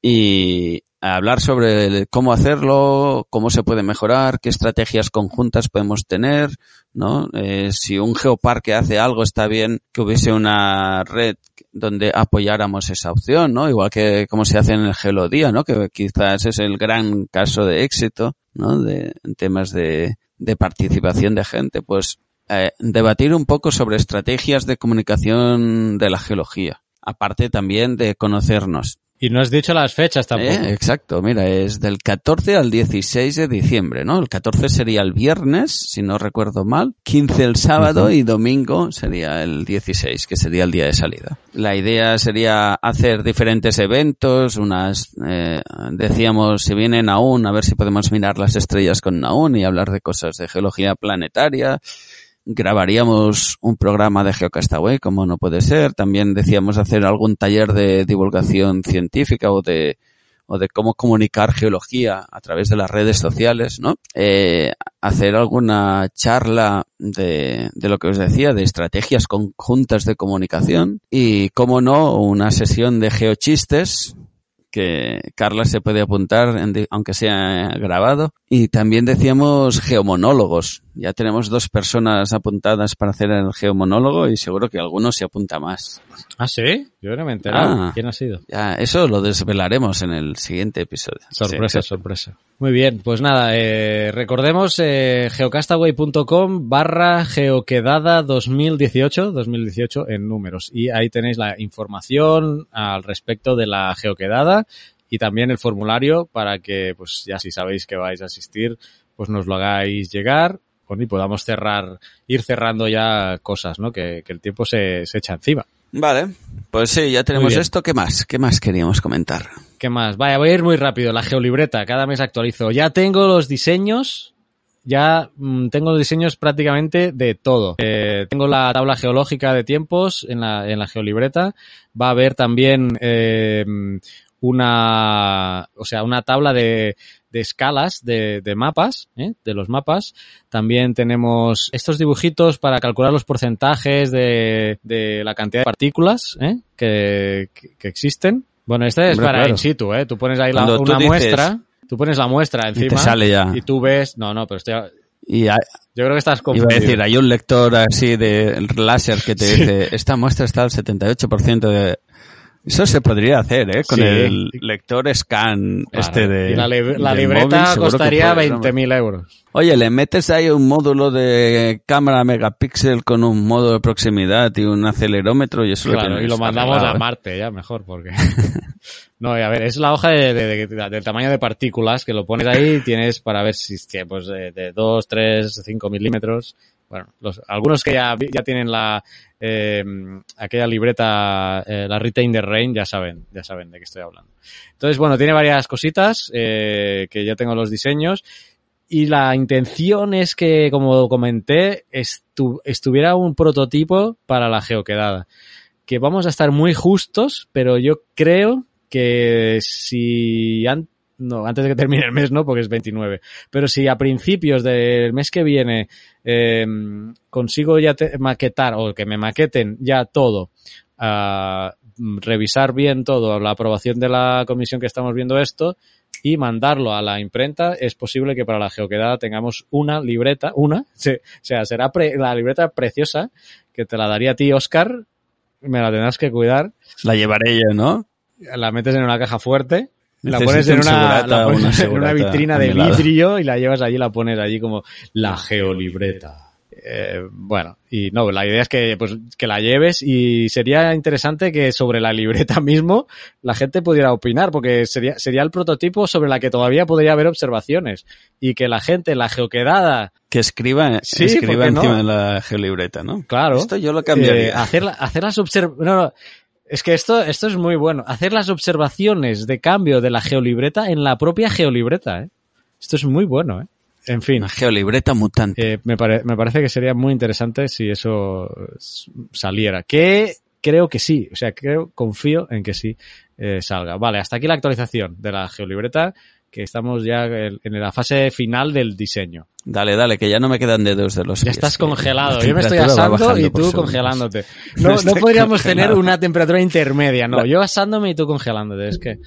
Y hablar sobre cómo hacerlo, cómo se puede mejorar, qué estrategias conjuntas podemos tener, ¿no? Eh, si un geoparque hace algo, está bien que hubiese una red donde apoyáramos esa opción, ¿no? Igual que como se hace en el Geolodía, ¿no? Que quizás es el gran caso de éxito, ¿no? De, en temas de, de participación de gente, pues eh, debatir un poco sobre estrategias de comunicación de la geología. Aparte también de conocernos. Y no has dicho las fechas tampoco. Eh, exacto, mira, es del 14 al 16 de diciembre, ¿no? El 14 sería el viernes, si no recuerdo mal, 15 el sábado uh -huh. y domingo sería el 16, que sería el día de salida. La idea sería hacer diferentes eventos, unas, eh, decíamos, si viene Naun, a ver si podemos mirar las estrellas con Naun y hablar de cosas de geología planetaria grabaríamos un programa de Geocastaway, como no puede ser. También decíamos hacer algún taller de divulgación científica o de, o de cómo comunicar geología a través de las redes sociales, ¿no? Eh, hacer alguna charla de, de lo que os decía, de estrategias conjuntas de comunicación y, como no, una sesión de geochistes que Carla se puede apuntar, aunque sea grabado. Y también decíamos geomonólogos. Ya tenemos dos personas apuntadas para hacer el geomonólogo y seguro que alguno se apunta más. ¿Ah, sí? Yo no me he enterado. Ah. ¿Quién ha sido? Ya, eso lo desvelaremos en el siguiente episodio. Sorpresa, sorpresa. Muy bien, pues nada, eh, recordemos eh, geocastaway.com barra geoquedada 2018, 2018 en números. Y ahí tenéis la información al respecto de la geoquedada y también el formulario para que, pues ya si sabéis que vais a asistir, pues nos lo hagáis llegar y podamos cerrar, ir cerrando ya cosas, ¿no? Que, el tiempo se, se echa encima. Vale, pues sí, ya tenemos esto. ¿Qué más? ¿Qué más queríamos comentar? ¿Qué más? Vaya, voy a ir muy rápido. La geolibreta, cada mes actualizo. Ya tengo los diseños, ya mm, tengo los diseños prácticamente de todo. Eh, tengo la tabla geológica de tiempos en la, en la geolibreta. Va a haber también eh, una, o sea, una tabla de, de escalas de, de mapas, ¿eh? de los mapas. También tenemos estos dibujitos para calcular los porcentajes de, de la cantidad de partículas ¿eh? que, que, existen. Bueno, este es para in situ, ¿eh? Tú pones ahí la, una muestra, tú pones la muestra encima y, te sale ya. y tú ves, no, no, pero estoy, y hay, yo creo que estás confundido. Iba a decir, hay un lector así de láser que te dice, esta muestra está al 78% de, eso se podría hacer, ¿eh? Con el lector scan este de. la, libreta costaría 20.000 euros. Oye, le metes ahí un módulo de cámara megapíxel con un modo de proximidad y un acelerómetro y eso claro, lo y lo mandamos a Marte ya mejor porque. no, a ver, es la hoja de, de, del tamaño de partículas que lo pones ahí tienes para ver si pues de, de 2, 3, 5 milímetros bueno, los, algunos que ya, ya tienen la, eh, aquella libreta, eh, la Retain the Rain, ya saben, ya saben de qué estoy hablando. Entonces, bueno, tiene varias cositas, eh, que ya tengo los diseños. Y la intención es que, como comenté, estu estuviera un prototipo para la geoquedada. Que vamos a estar muy justos, pero yo creo que si no, antes de que termine el mes no, porque es 29. Pero si a principios del mes que viene eh, consigo ya maquetar o que me maqueten ya todo, uh, revisar bien todo, la aprobación de la comisión que estamos viendo esto y mandarlo a la imprenta, es posible que para la geoquedada tengamos una libreta, una, o sea, será la libreta preciosa que te la daría a ti, Oscar, me la tendrás que cuidar. La llevaré yo, ¿no? La metes en una caja fuerte la pones, en una, la pones en una, vitrina de vidrio y la llevas allí, la pones allí como la geolibreta. Eh, bueno, y no, la idea es que, pues, que la lleves y sería interesante que sobre la libreta mismo la gente pudiera opinar, porque sería, sería el prototipo sobre la que todavía podría haber observaciones y que la gente, la geoquedada... Que escriba, escriba encima de la geolibreta, ¿no? Claro. Esto yo lo cambiaría. Eh, hacer, hacer las observaciones... No, no, es que esto, esto es muy bueno. Hacer las observaciones de cambio de la geolibreta en la propia geolibreta, ¿eh? Esto es muy bueno, ¿eh? En fin. La geolibreta mutante. Eh, me, me parece que sería muy interesante si eso saliera. Que creo que sí. O sea, creo, confío en que sí eh, salga. Vale, hasta aquí la actualización de la geolibreta que estamos ya en la fase final del diseño. Dale, dale, que ya no me quedan dedos de los Ya estás congelado. Yo me estoy asando y tú congelándote. No, no podríamos tener una temperatura intermedia, no. Yo asándome y tú congelándote. Es que,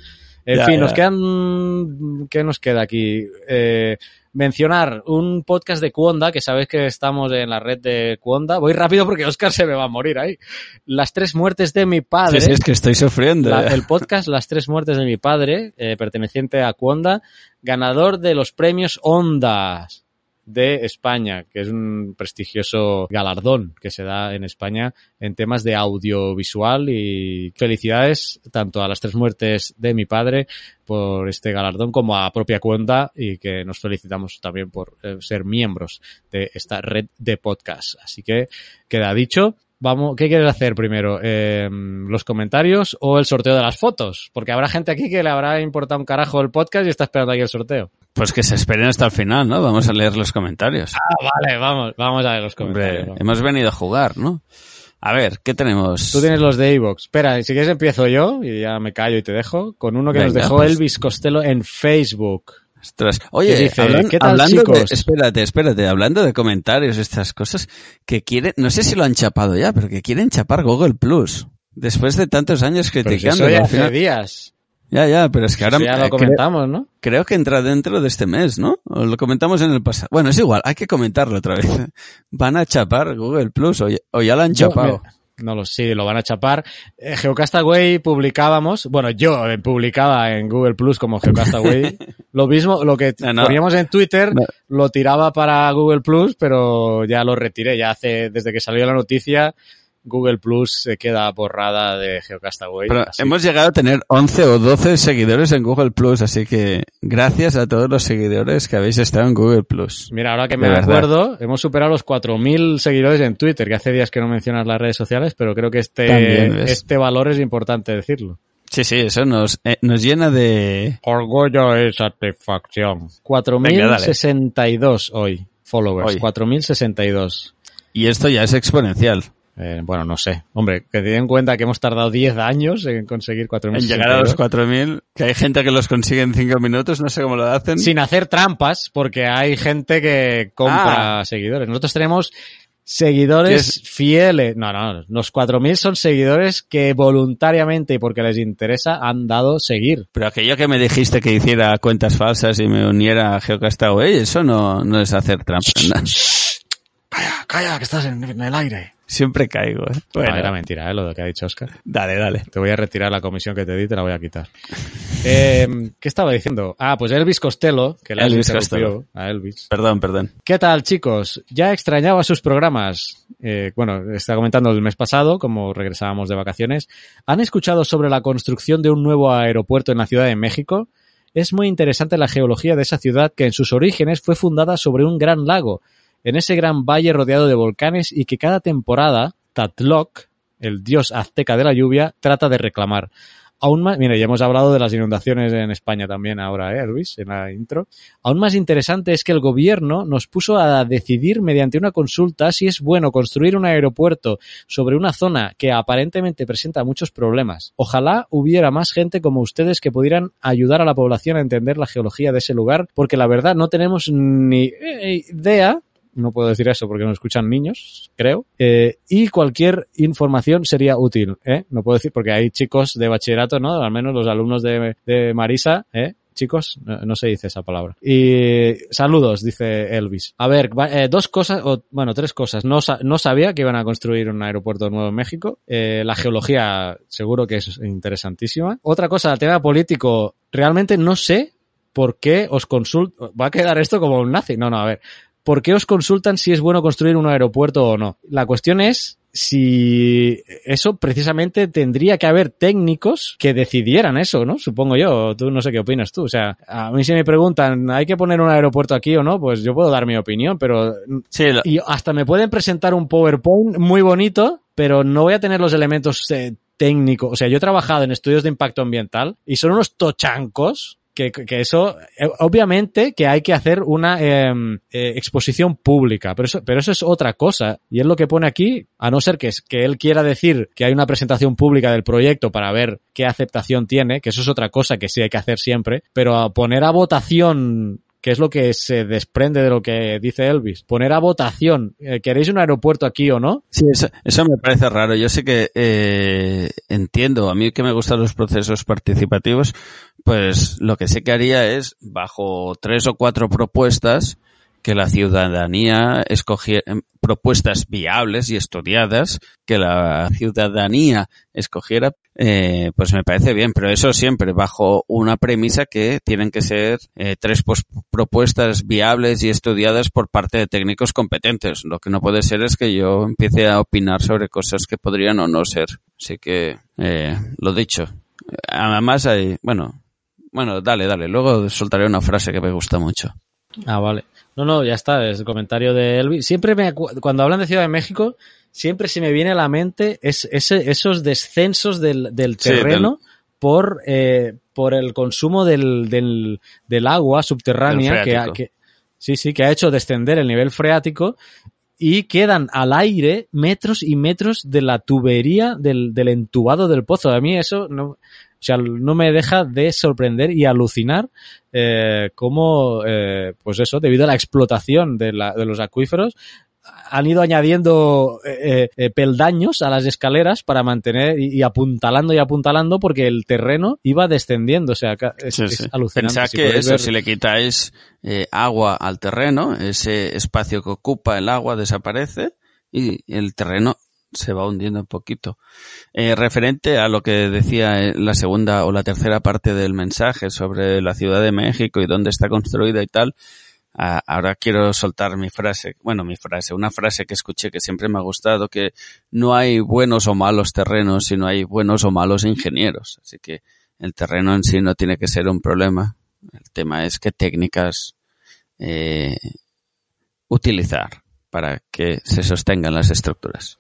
en fin, nos quedan, ¿qué nos queda aquí? Eh, mencionar un podcast de Cuonda, que sabéis que estamos en la red de Cuonda. Voy rápido porque Oscar se me va a morir ahí. Las tres muertes de mi padre. Sí, es que estoy sufriendo. el podcast Las tres muertes de mi padre, eh, perteneciente a Cuonda, ganador de los premios Ondas de España, que es un prestigioso galardón que se da en España en temas de audiovisual y felicidades tanto a las tres muertes de mi padre por este galardón como a propia cuenta y que nos felicitamos también por eh, ser miembros de esta red de podcast. Así que queda dicho. Vamos, ¿qué quieres hacer primero? Eh, ¿Los comentarios o el sorteo de las fotos? Porque habrá gente aquí que le habrá importado un carajo el podcast y está esperando aquí el sorteo. Pues que se esperen hasta el final, ¿no? Vamos a leer los comentarios. Ah, vale, vamos, vamos a leer los comentarios. hemos venido a jugar, ¿no? A ver, ¿qué tenemos? Tú tienes los de Evox. Espera, si quieres empiezo yo y ya me callo y te dejo con uno que nos dejó pues. Elvis Costello en Facebook. Ostras. Oye, ¿Qué dice? hablan- ¿Qué tal, hablando chicos? de, espérate, espérate, hablando de comentarios, estas cosas, que quieren, no sé si lo han chapado ya, pero que quieren chapar Google Plus. Después de tantos años Pero si criticando. eso ya al hace final- días. ya, ya, pero es que ahora Eso ya eh, lo cre- comentamos, ¿no? creo que entra dentro de este mes, ¿no? O lo comentamos en el pasado. Bueno, es igual, hay que comentarlo otra vez. Van a chapar Google Plus o ya, o ya lo han Yo- chapado. mira, no lo sé, lo van a chapar. Eh, Geocastaway publicábamos, bueno, yo publicaba en Google Plus como Geocastaway. lo mismo, lo que No, no. poníamos en Twitter, No. lo tiraba para Google Plus, pero ya lo retiré. Ya hace, desde que salió la noticia, Google Plus se queda borrada de Geocastaway. Pero así. hemos llegado a tener 11 o 12 seguidores en Google Plus, así que gracias a todos los seguidores que habéis estado en Google Plus. Mira, ahora que De me verdad. acuerdo, hemos superado los 4.000 seguidores en Twitter, que hace días que no mencionas las redes sociales, pero creo que este, este valor es importante decirlo. Sí, sí, eso nos, eh, nos llena de... Orgullo y satisfacción. Venga, dale. 4.062 hoy, followers. Hoy. 4.062. Y esto ya es exponencial. Eh, bueno, no sé. Hombre, que ten en cuenta que hemos tardado 10 años en conseguir 4.062. En llegar a los 4.000, que hay gente que los consigue en 5 minutos, no sé cómo lo hacen. Sin hacer trampas, porque hay gente que compra Ah. seguidores. Nosotros tenemos seguidores ¿Qué fieles. No, no, los 4.000 son seguidores que voluntariamente y porque les interesa han dado seguir. Pero aquello que me dijiste que hiciera cuentas falsas y me uniera a Geocastaway, eso no, no es hacer trampa. ¿no? Calla, calla, que estás en, en el aire. Siempre caigo, ¿eh? Bueno, No, era mentira, ¿eh? lo que ha dicho Oscar. dale, dale. Te voy a retirar la comisión que te di, te la voy a quitar. Eh, ¿Qué estaba diciendo? Ah, pues Elvis Costello, que le Elvis interrumpido a Elvis. Perdón, perdón. ¿Qué tal, chicos? Ya extrañaba sus programas. Eh, bueno, está comentando el mes pasado, como regresábamos de vacaciones. ¿Han escuchado sobre la construcción de un nuevo aeropuerto en la Ciudad de México? Es muy interesante la geología de esa ciudad que en sus orígenes fue fundada sobre un gran lago, en ese gran valle rodeado de volcanes y que cada temporada Tatloc, el dios azteca de la lluvia, trata de reclamar. Aún más, mira, ya hemos hablado de las inundaciones en España también ahora, ¿eh, Luis? En la intro. Aún más interesante es que el gobierno nos puso a decidir mediante una consulta si es bueno construir un aeropuerto sobre una zona que aparentemente presenta muchos problemas. Ojalá hubiera más gente como ustedes que pudieran ayudar a la población a entender la geología de ese lugar, porque la verdad no tenemos ni idea no puedo decir eso porque no escuchan niños, creo. Eh, y cualquier información sería útil, ¿eh? No puedo decir porque hay chicos de bachillerato, ¿no? Al menos los alumnos de, Marisa, ¿eh? Chicos, no, se dice esa palabra. Y saludos, dice Elvis. A ver, eh, dos cosas, o, bueno, tres cosas. No, no sabía que iban a construir un aeropuerto nuevo en México. Eh, la geología seguro que es interesantísima. Otra cosa, el tema político, realmente no sé por qué os consulto. Va a quedar esto como un nazi. No, no, a ver. ¿Por qué os consultan si es bueno construir un aeropuerto o no? La cuestión es si eso precisamente tendría que haber técnicos que decidieran eso, ¿no? Supongo yo. Tú no sé qué opinas tú. O sea, a mí si me preguntan, ¿hay que poner un aeropuerto aquí o no? Pues yo puedo dar mi opinión, pero Sí, lo- y hasta me pueden presentar un PowerPoint muy bonito, pero no voy a tener los elementos eh, técnicos. O sea, yo he trabajado en estudios de impacto ambiental y son unos tochancos que, que eso, eh, obviamente que hay que hacer una eh, eh, exposición pública, pero eso, pero eso es otra cosa. Y es lo que pone aquí, a no ser que, que él quiera decir que hay una presentación pública del proyecto para ver qué aceptación tiene, que eso es otra cosa que sí hay que hacer siempre, pero a poner a votación que es lo que se desprende de lo que dice Elvis. Poner a votación, eh, ¿queréis un aeropuerto aquí o no? Sí, eso, me parece raro. Yo sé que eh, entiendo, a mí que me gustan los procesos participativos, pues lo que sé que haría es, bajo tres o cuatro propuestas, que la ciudadanía escogiera propuestas viables y estudiadas, que la ciudadanía escogiera, eh, pues me parece bien, pero eso siempre bajo una premisa que tienen que ser eh, tres propuestas viables y estudiadas por parte de técnicos competentes. Lo que no puede ser es que yo empiece a opinar sobre cosas que podrían o no ser. Así que, eh, lo dicho. Además hay, bueno, bueno, dale, dale. Luego soltaré una frase que me gusta mucho. Ah, vale. No, no, ya está, es el comentario de Elvis. Siempre me, cuando hablan de Ciudad de México, siempre se me viene a la mente es, ese, esos descensos del, del Sí, terreno por, eh, por el consumo del, del, del agua subterránea que, ha- que, sí, sí, que ha hecho descender el nivel freático y quedan al aire metros y metros de la tubería del, del entubado del pozo. A mí eso no, o sea, no me deja de sorprender y alucinar eh, cómo, eh, pues eso, debido a la explotación de, la, de los acuíferos, han ido añadiendo eh, eh, peldaños a las escaleras para mantener y, y, apuntalando y apuntalando porque el terreno iba descendiendo. O sea, es, Sí, es alucinante. Pensad Si que eso, ver- si le quitáis eh, agua al terreno, ese espacio que ocupa el agua desaparece y el terreno se va hundiendo un poquito. Eh, referente a lo que decía eh, la segunda o la tercera parte del mensaje sobre la Ciudad de México y dónde está construida y tal, Ah, ahora quiero soltar mi frase, bueno, mi frase, una frase que escuché que siempre me ha gustado, que no hay buenos o malos terrenos, sino hay buenos o malos ingenieros. Así que el terreno en sí no tiene que ser un problema. El tema es qué técnicas eh, utilizar para que se sostengan las estructuras.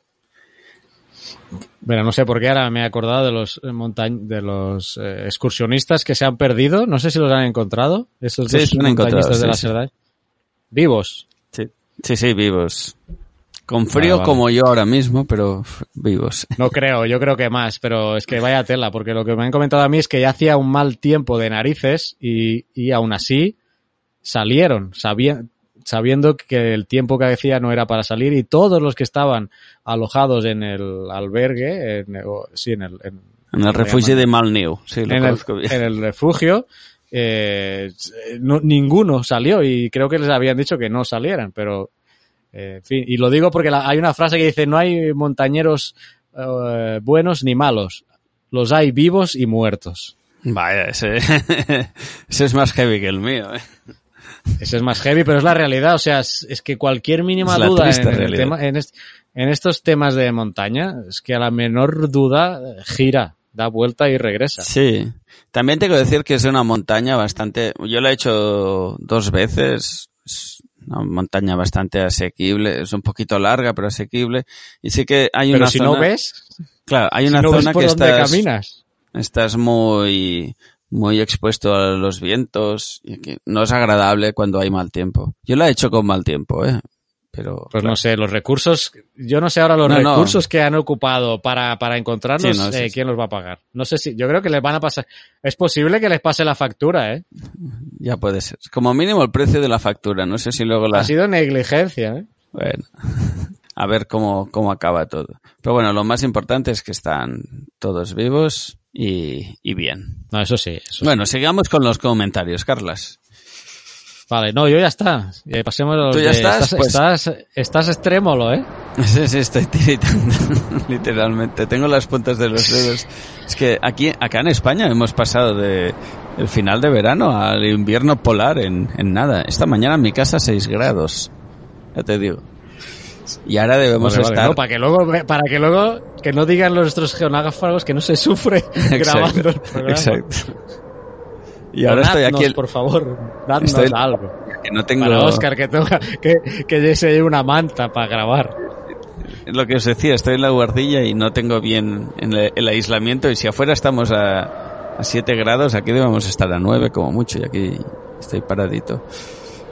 Bueno, no sé por qué ahora me he acordado de los eh, de los eh, excursionistas que se han perdido. No sé si los han encontrado. Estos Sí, dos montañistas de la sí. Cerdá. Vivos. Sí, sí, sí, vivos. Con frío vale. como yo ahora mismo, pero vivos. No creo, yo creo que más, pero es que vaya tela, porque lo que me han comentado a mí es que ya hacía un mal tiempo de narices y, y aún así salieron, sabi- sabiendo que el tiempo que hacía no era para salir y todos los que estaban alojados en el albergue, en, o- sí, en el, en, En el ¿cómo refugio de Malneu, sí, lo en, el, conozco bien. en el refugio, eh, no- ninguno salió y creo que les habían dicho que no salieran, pero eh, en fin, y lo digo porque la- hay una frase que dice no hay montañeros eh, buenos ni malos, los hay vivos y muertos. Vaya, ese, ese es más heavy que el mío. ¿eh? Ese es más heavy, pero es la realidad. O sea, es, es que cualquier mínima duda en, el realidad. tema, en, est- en estos temas de montaña, es que a la menor duda gira, da vuelta y regresa. Sí. También tengo que decir que es una montaña bastante... Yo la he hecho dos veces. Es una montaña bastante asequible. Es un poquito larga, pero asequible. Y sí que hay Pero una si zona... no ves, Claro, hay si una no ves zona por que estás, caminas. estás muy, muy expuesto a los vientos y que no es agradable cuando hay mal tiempo. Yo la he hecho con mal tiempo, ¿eh? Pero... Pues claro. no sé, los recursos, yo no sé ahora los No, no. recursos que han ocupado para, para encontrarlos, Sí, no, sí, eh, sí. quién los va a pagar. No sé si, yo creo que les van a pasar, es posible que les pase la factura, eh. Ya puede ser. Como mínimo el precio de la factura. No sé si luego la... Ha sido negligencia, eh. Bueno, a ver cómo, cómo acaba todo. Pero bueno, lo más importante es que están todos vivos y, y bien. No, eso sí, eso sí. Bueno, sigamos con los comentarios, Carlas. Vale, no, yo ya está. Eh, pasemos a los ¿Tú ya de- estás? Estás, Pues- estás, estás extrémolo, eh. Sí, sí, estoy tiritando, literalmente. Tengo las puntas de los dedos. Es que aquí, acá en España hemos pasado de el final de verano al invierno polar en, en nada. Esta mañana en mi casa 6 grados. Ya te digo. Y ahora debemos Vale, vale, estar... no, para que luego, para que luego, que no digan nuestros geonágrafos que no se sufre grabando el programa. exacto. Y ahora estoy Donadnos, aquí... el- por favor, dadnos Estoy- algo. que no tengo... Para Oscar, que, tenga, que, que se lleve una manta para grabar. lo que os decía, estoy en la guardilla y no tengo bien en el, el aislamiento y si afuera estamos a, a 7 grados, aquí debemos estar a 9 como mucho y aquí estoy paradito.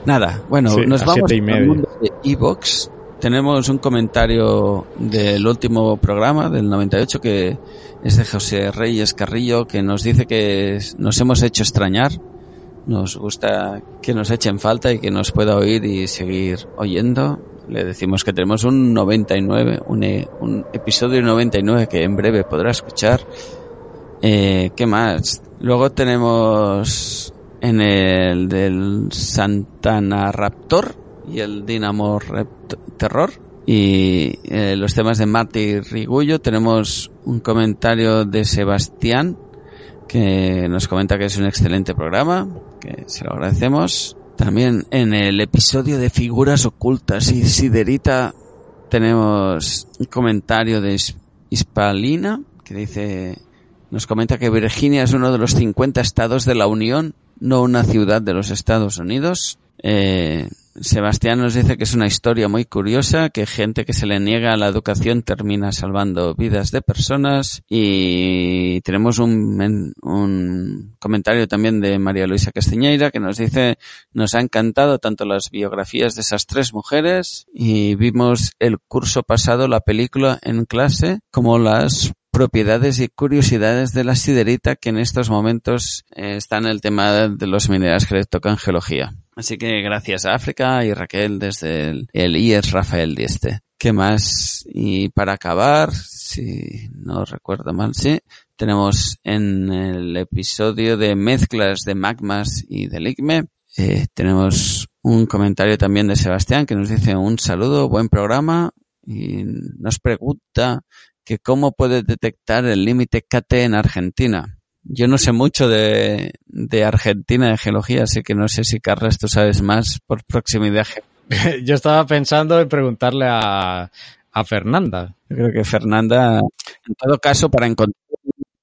Nada, bueno, Sí, nos vamos al mundo de Evox. Tenemos un comentario del último programa, del 98, que es de José Reyes Carrillo, que nos dice que nos hemos hecho extrañar. Nos gusta que nos echen falta y que nos pueda oír y seguir oyendo. Le decimos que tenemos un 99, un, e- un episodio 99 que en breve podrá escuchar. Eh, ¿Qué más? Luego tenemos en el del Santana Raptor y el Dinamo Rept- Terror. Y eh, los temas de Marty Rigullo. Tenemos un comentario de Sebastián que nos comenta que es un excelente programa, que se lo agradecemos. También en el episodio de figuras ocultas y Siderita tenemos un comentario de Is- Hispalina que dice, nos comenta que Virginia es uno de los 50 estados de la Unión, no una ciudad de los Estados Unidos. Eh, Sebastián nos dice que es una historia muy curiosa, que gente que se le niega a la educación termina salvando vidas de personas. Y tenemos un, un comentario también de María Luisa Castiñeira que nos dice nos ha encantado tanto las biografías de esas tres mujeres y vimos el curso pasado la película en clase como las propiedades y curiosidades de la siderita que en estos momentos eh, está en el tema de los minerales que le tocan geología. Así que gracias a África y Raquel desde el, el IES Rafael Dieste. ¿Qué más? Y para acabar, si no recuerdo mal, sí, tenemos en el episodio de mezclas de magmas y del ICME, eh, tenemos un comentario también de Sebastián que nos dice un saludo, buen programa y nos pregunta que cómo puede detectar el límite KT en Argentina. Yo no sé mucho de, de Argentina, de geología, así que no sé si, Carlos, tú sabes más por proximidad. Yo estaba pensando en preguntarle a, a Fernanda. Yo creo que Fernanda, en todo caso, para encontrar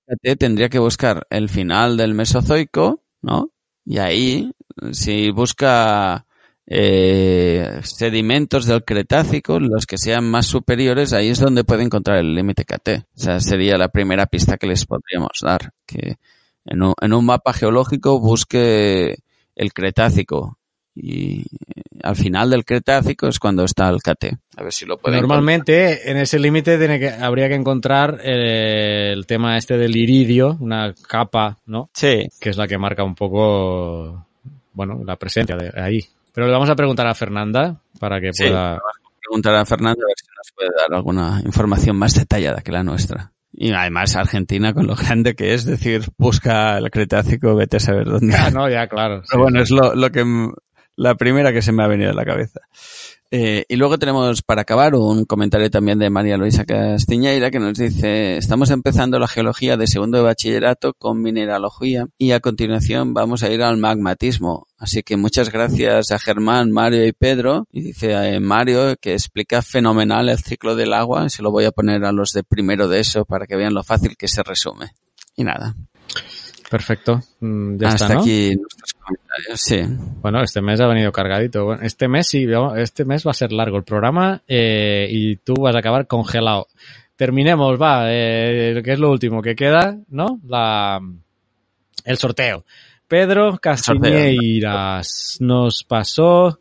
el KT tendría que buscar el final del Mesozoico, ¿no? Y ahí, si busca eh, sedimentos del Cretácico, los que sean más superiores, ahí es donde puede encontrar el límite KT. O sea, sería la primera pista que les podríamos dar. Que en un, en un mapa geológico busque el Cretácico y al final del Cretácico es cuando está el KT. A ver si lo puede Normalmente encontrar. en ese límite tiene que habría que encontrar el, el tema este del iridio, una capa, ¿no? Sí. Que es la que marca un poco, bueno, la presencia de ahí. Pero le vamos a preguntar a Fernanda para que Sí, pueda. vamos a preguntar a Fernanda a ver si nos puede dar alguna información más detallada que la nuestra. Y además Argentina con lo grande que es, decir, busca el Cretácico, vete a saber dónde. Ah, no, ya, claro. Pero bueno, es lo, lo que la primera que se me ha venido a la cabeza. Eh, y luego tenemos, para acabar, un comentario también de María Luisa Castiñeira que nos dice, estamos empezando la geología de segundo de bachillerato con mineralogía y a continuación vamos a ir al magmatismo. Así que muchas gracias a Germán, Mario y Pedro. Y dice eh, Mario que explica fenomenal el ciclo del agua. Se lo voy a poner a los de primero de eso para que vean lo fácil que se resume. Y nada, Perfecto. Mm, Ya hasta está, ¿no? aquí nuestros comentarios. Sí. Bueno, este mes ha venido cargadito. Bueno, este mes sí, este mes va a ser largo el programa eh, y tú vas a acabar congelado. Terminemos, va, eh, que es lo último que queda, ¿no? La, el sorteo. Pedro Castiñeiras nos pasó.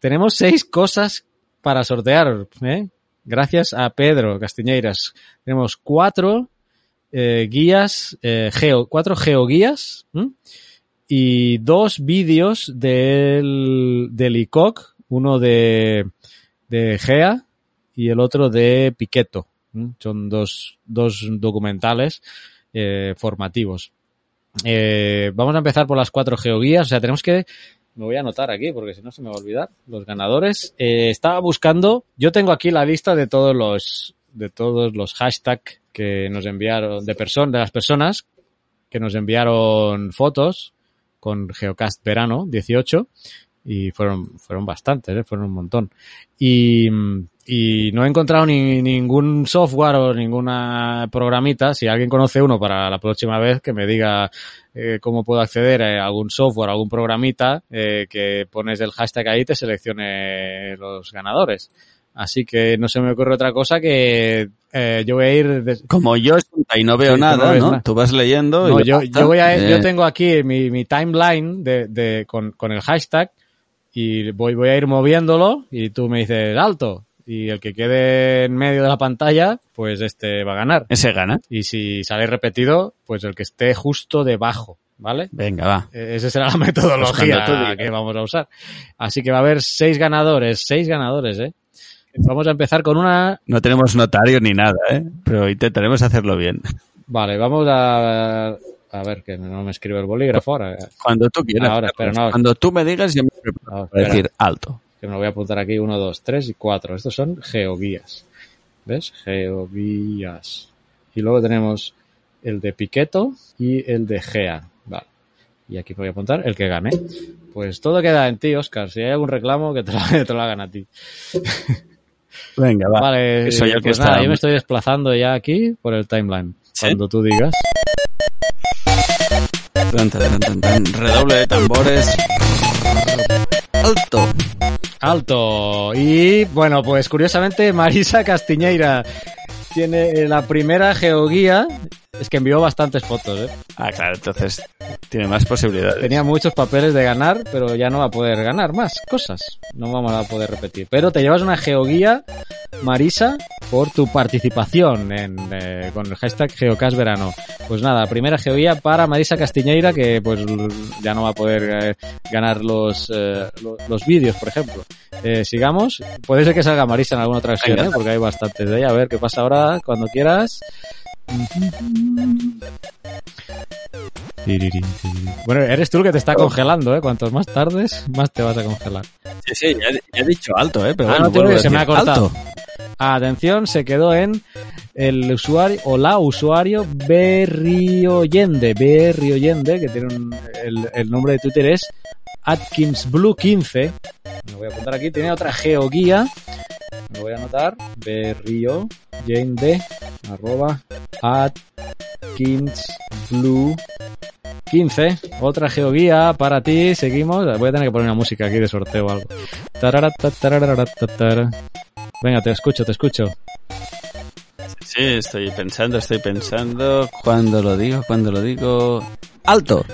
Tenemos seis cosas para sortear, ¿eh? Gracias a Pedro Castiñeiras. Tenemos cuatro eh, guías, eh, geo, cuatro geoguías y dos vídeos del, del uno de, de GEA y el otro de Piqueto. Son dos, dos documentales eh, formativos. Vamos a empezar por las cuatro geoguías. O sea, tenemos que. Me voy a anotar aquí porque si no se me va a olvidar. Los ganadores. Estaba buscando. Yo tengo aquí la lista de todos los de todos los hashtags que nos enviaron de person, de las personas que nos enviaron fotos con Geocast Verano 18 y fueron fueron bastantes, ¿eh? fueron un montón. Y, y no he encontrado ni, ningún software o ninguna programita. Si alguien conoce uno para la próxima vez, que me diga eh, cómo puedo acceder a algún software, algún programita eh, que pones el hashtag ahí y te seleccione los ganadores. Así que no se me ocurre otra cosa que eh, yo voy a ir... de- Como yo y no veo Sí, nada, ¿no? nada. Tú vas leyendo. No, y yo, yo voy a, Eh, yo tengo aquí mi, mi timeline de, de, con, con el hashtag y voy, voy a ir moviéndolo y tú me dices alto y el que quede en medio de la pantalla, pues este va a ganar. Ese gana. Y si sale repetido, pues el que esté justo debajo, ¿vale? Venga, va. Eh, Esa será la metodología Pues que vamos a usar. Así que va a haber seis ganadores, seis ganadores, ¿eh? Vamos a empezar con una... No tenemos notario ni nada, ¿eh? Pero intentaremos hacerlo bien. Vale, vamos a... A ver, que no me escribe el bolígrafo ahora. Cuando tú quieras. Ahora, espera, no. Cuando tú me digas, yo me preparo No, para decir alto. que me lo voy a apuntar aquí, uno, dos, tres y cuatro. Estos son geoguías. ¿Ves? Geoguías. Y luego tenemos el de Piqueto y el de Gea. Vale. Y aquí voy a apuntar el que gane. Pues todo queda en ti, Oscar. Si hay algún reclamo, que te lo, te lo hagan a ti. Venga, va. Vale, que pues está- nada, yo me estoy desplazando ya aquí por el timeline. ¿Sí? Cuando tú digas. Tan, tan, tan, tan, tan. Redoble de tambores. Alto. Alto. Y bueno, pues curiosamente Marisa Castiñeira tiene la primera geoguía. Es que envió bastantes fotos, ¿eh? Ah, claro, entonces tiene más posibilidades. Tenía muchos papeles de ganar, pero ya no va a poder ganar más cosas. No vamos a poder repetir. Pero te llevas una geoguía, Marisa, por tu participación en, eh, con el hashtag GeocasVerano. Pues nada, primera geoguía para Marisa Castiñeira, que pues ya no va a poder eh, ganar los, eh, lo- los, vídeos, por ejemplo. Eh, sigamos. Puede ser que salga Marisa en alguna otra versión. ¿eh? porque hay bastantes de ella. A ver qué pasa ahora, cuando quieras. Bueno, eres tú el que te está congelando, ¿eh? Cuantos más tardes, más te vas a congelar. Sí, sí, ya, he- ya he dicho alto, ¿eh? Pero Ah, bueno, no se me ha cortado. alto. Atención, se quedó en el usuario o la usuario Berrioyende, Berrioyende, que tiene un, el, el nombre de Twitter es AtkinsBlue15. Me voy a apuntar aquí, tiene otra geoguía. Me voy a anotar Berrioyende arroba AtkinsBlue15. Otra geoguía para ti. Seguimos. Voy a tener que poner una música aquí de sorteo o algo. Venga, te escucho, te escucho. Sí, estoy pensando, estoy pensando. Cuando lo digo, cuando lo digo. Alto.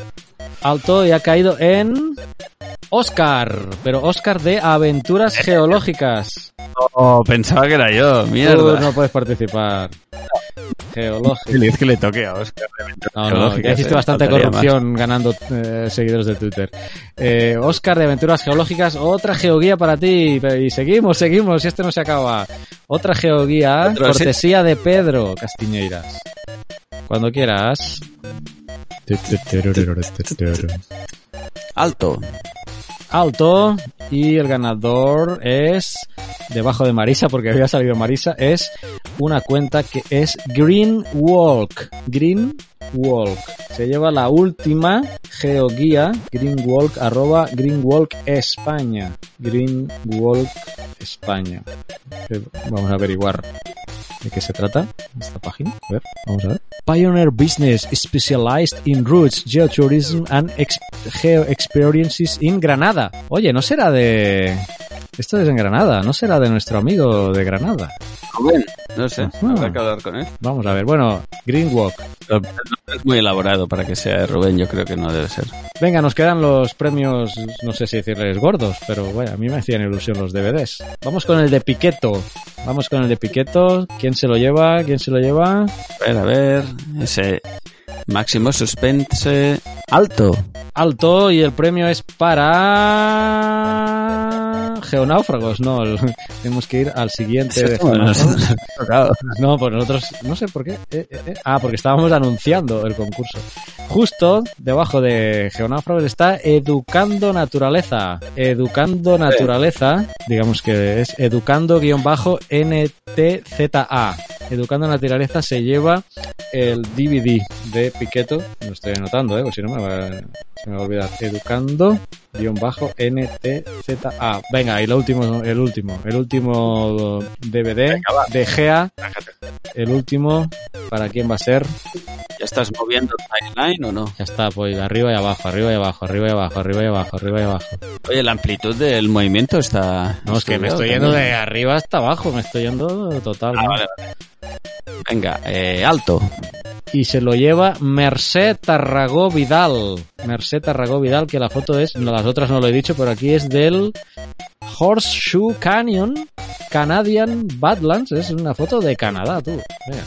Alto y ha caído en Oscar, pero Oscar de Aventuras Geológicas. Oh, pensaba que era yo, Tú mierda. no puedes participar. Geológicas. Feliz que le toque a Oscar. No, no, ya hiciste eh, bastante corrupción ganando eh, seguidores de Twitter. Eh, Oscar de Aventuras Geológicas, otra geoguía para ti. Y seguimos, seguimos, y este no se acaba. Otra geoguía, cortesía de Pedro Castiñeiras. Cuando quieras. Alto. alto y el ganador es debajo de Marisa porque había salido Marisa es una cuenta que es Green Walk Green Walk se lleva la última geoguía Green Walk arroba Green Walk España. Green Walk España. Eh, vamos a averiguar de qué se trata esta página. A ver vamos a ver. Pioneer Business specialized in routes, geotourism and geo experiences in Granada. Oye, ¿no será de... Esto es en Granada, ¿no será de nuestro amigo de Granada? Rubén. No sé, Ajá. habrá que hablar con él. Vamos a ver, bueno, Green Walk. Es muy elaborado para que sea de Rubén, yo creo que no debe ser. Venga, nos quedan los premios, no sé si decirles gordos, pero bueno, a mí me hacían ilusión los DVDs. Vamos con el de Piqueto. Vamos con el de Piqueto. ¿Quién se lo lleva? ¿Quién se lo lleva? A ver, a ver. Ese máximo suspense. Alto. Alto y el premio es para geonáufragos, no, el- tenemos que ir al siguiente. No, pues nosotros, no sé por qué. eh, eh, eh. Ah, porque estábamos anunciando el concurso. Justo debajo de Geonáufragos está Educando Naturaleza. Educando Naturaleza, digamos que es educando-NTZA. Educando Naturaleza se lleva el DVD de Piqueto. Lo estoy anotando, ¿eh? Porque si no me va, se me va a olvidar. Educando-NTZA. Venga, y lo último, el último. El último DVD de Gea. El último, ¿para quién va a ser? ¿Ya estás moviendo timeline o no? Ya está, pues arriba y abajo, arriba y abajo, arriba y abajo, arriba y abajo, arriba y abajo. Oye, la amplitud del movimiento está. No, es que me estoy yendo de arriba hasta abajo, me estoy yendo total. Ah, vale, vale. Venga, eh, alto. Y se lo lleva Merced Tarragó Vidal. Merced Tarragó Vidal, que la foto es, las otras no lo he dicho, pero aquí es del Horseshoe Canyon Canadian Badlands. Es una foto de Canadá, tú.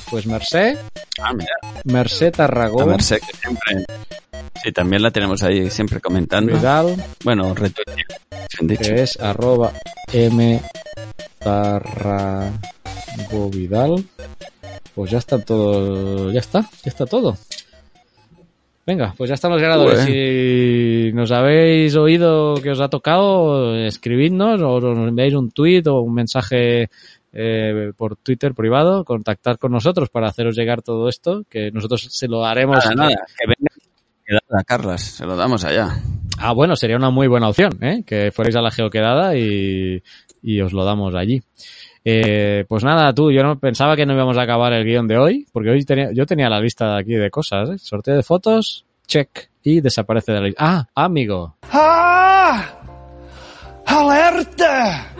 Pues Merced, Ah, mira, Merced Tarragó la Merced que siempre. Sí, también la tenemos ahí siempre comentando. Vidal. Bueno, dicho. que es arroba m Vidal. Pues ya está todo, ya está, ya está todo. Venga, pues ya están los ganadores. Si nos habéis oído que os ha tocado, escribidnos o nos enviáis un tweet o un mensaje eh, por Twitter privado, contactar con nosotros para haceros llegar todo esto, que nosotros se lo haremos. Nada, nada, que venga. Quedada, Carlas, se lo damos allá. Ah, bueno, sería una muy buena opción, ¿eh? Que fuerais a la geoquedada y, y os lo damos allí. Eh, pues nada, tú, yo no pensaba que no íbamos a acabar el guion de hoy, porque hoy tenía, yo tenía la lista de aquí de cosas, ¿eh? Sorteo de fotos, check, y desaparece de la lista. Ah, amigo. ¡Ah! ¡Alerta!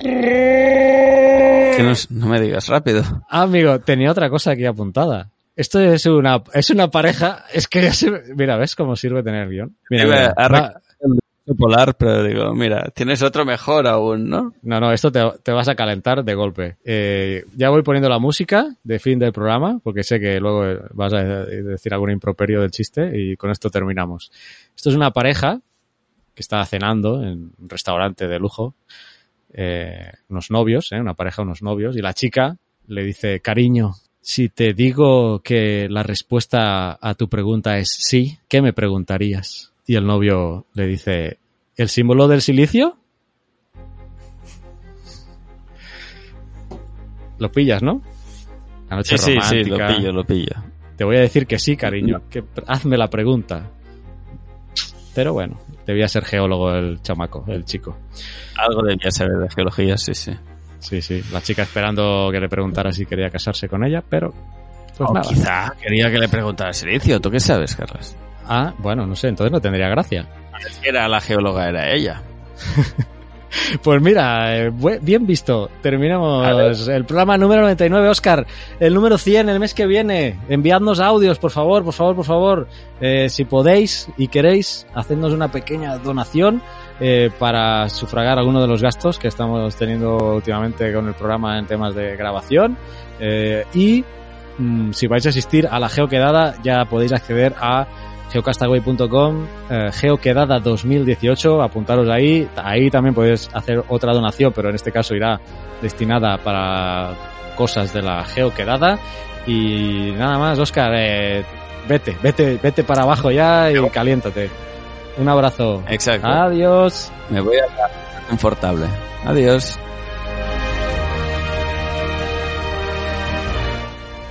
Que no, no me digas rápido. Ah, amigo, tenía otra cosa aquí apuntada. Esto es una, es una pareja, es que ya se, mira, ¿ves cómo sirve tener guion? Mira, Iba mira, polar, pero digo, mira, tienes otro mejor aún, ¿no? No, no, esto te, vas a calentar de golpe. Eh, ya voy poniendo la música de fin del programa, porque sé que luego vas a decir algún improperio del chiste y con esto terminamos. Esto es una pareja que está cenando en un restaurante de lujo, eh, unos novios, eh, una pareja, unos novios, y la chica le dice, cariño, si te digo que la respuesta a tu pregunta es sí, ¿qué me preguntarías? Y el novio le dice, ¿el símbolo del silicio? Lo pillas, ¿no? La noche Sí, sí, sí, lo pillo, lo pillo. Te voy a decir que sí, cariño. Que, hazme la pregunta. Pero bueno, debía ser geólogo el chamaco, el chico. Algo debía saber de geología, sí, sí. Sí, sí. La chica esperando que le preguntara si quería casarse con ella, pero... Pues o nada. quizá quería que le preguntara silicio. ¿Tú qué sabes, Carlos? Ah, bueno, no sé, entonces no tendría gracia. Era la geóloga, era ella. Pues mira, eh, bien visto. Terminamos el programa número 99, Oscar. El número 100 el mes que viene. Enviadnos audios, por favor, por favor, por favor. Eh, si podéis y queréis, hacednos una pequeña donación eh, para sufragar alguno de los gastos que estamos teniendo últimamente con el programa en temas de grabación. Eh, y mm, si vais a asistir a la Geoquedada, ya podéis acceder a geocastaway.com, eh, Geoquedada 2018, apuntaros ahí. Ahí también podéis hacer otra donación, pero en este caso irá destinada para cosas de la Geoquedada. Y nada más, Oscar, eh, vete, vete, vete para abajo ya y caliéntate. Un abrazo. Exacto. Adiós. Me voy a la confortable. Adiós.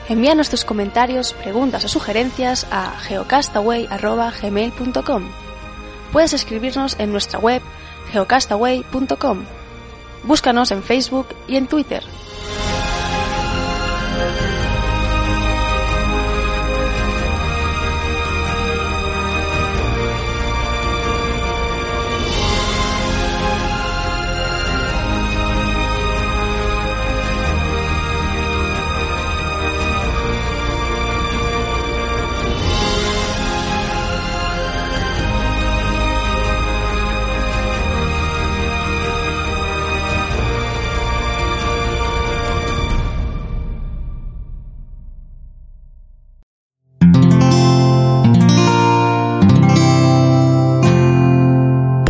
Envíanos tus comentarios, preguntas o sugerencias a geocastaway.gmail.com. Puedes escribirnos en nuestra web geocastaway.com. Búscanos en Facebook y en Twitter.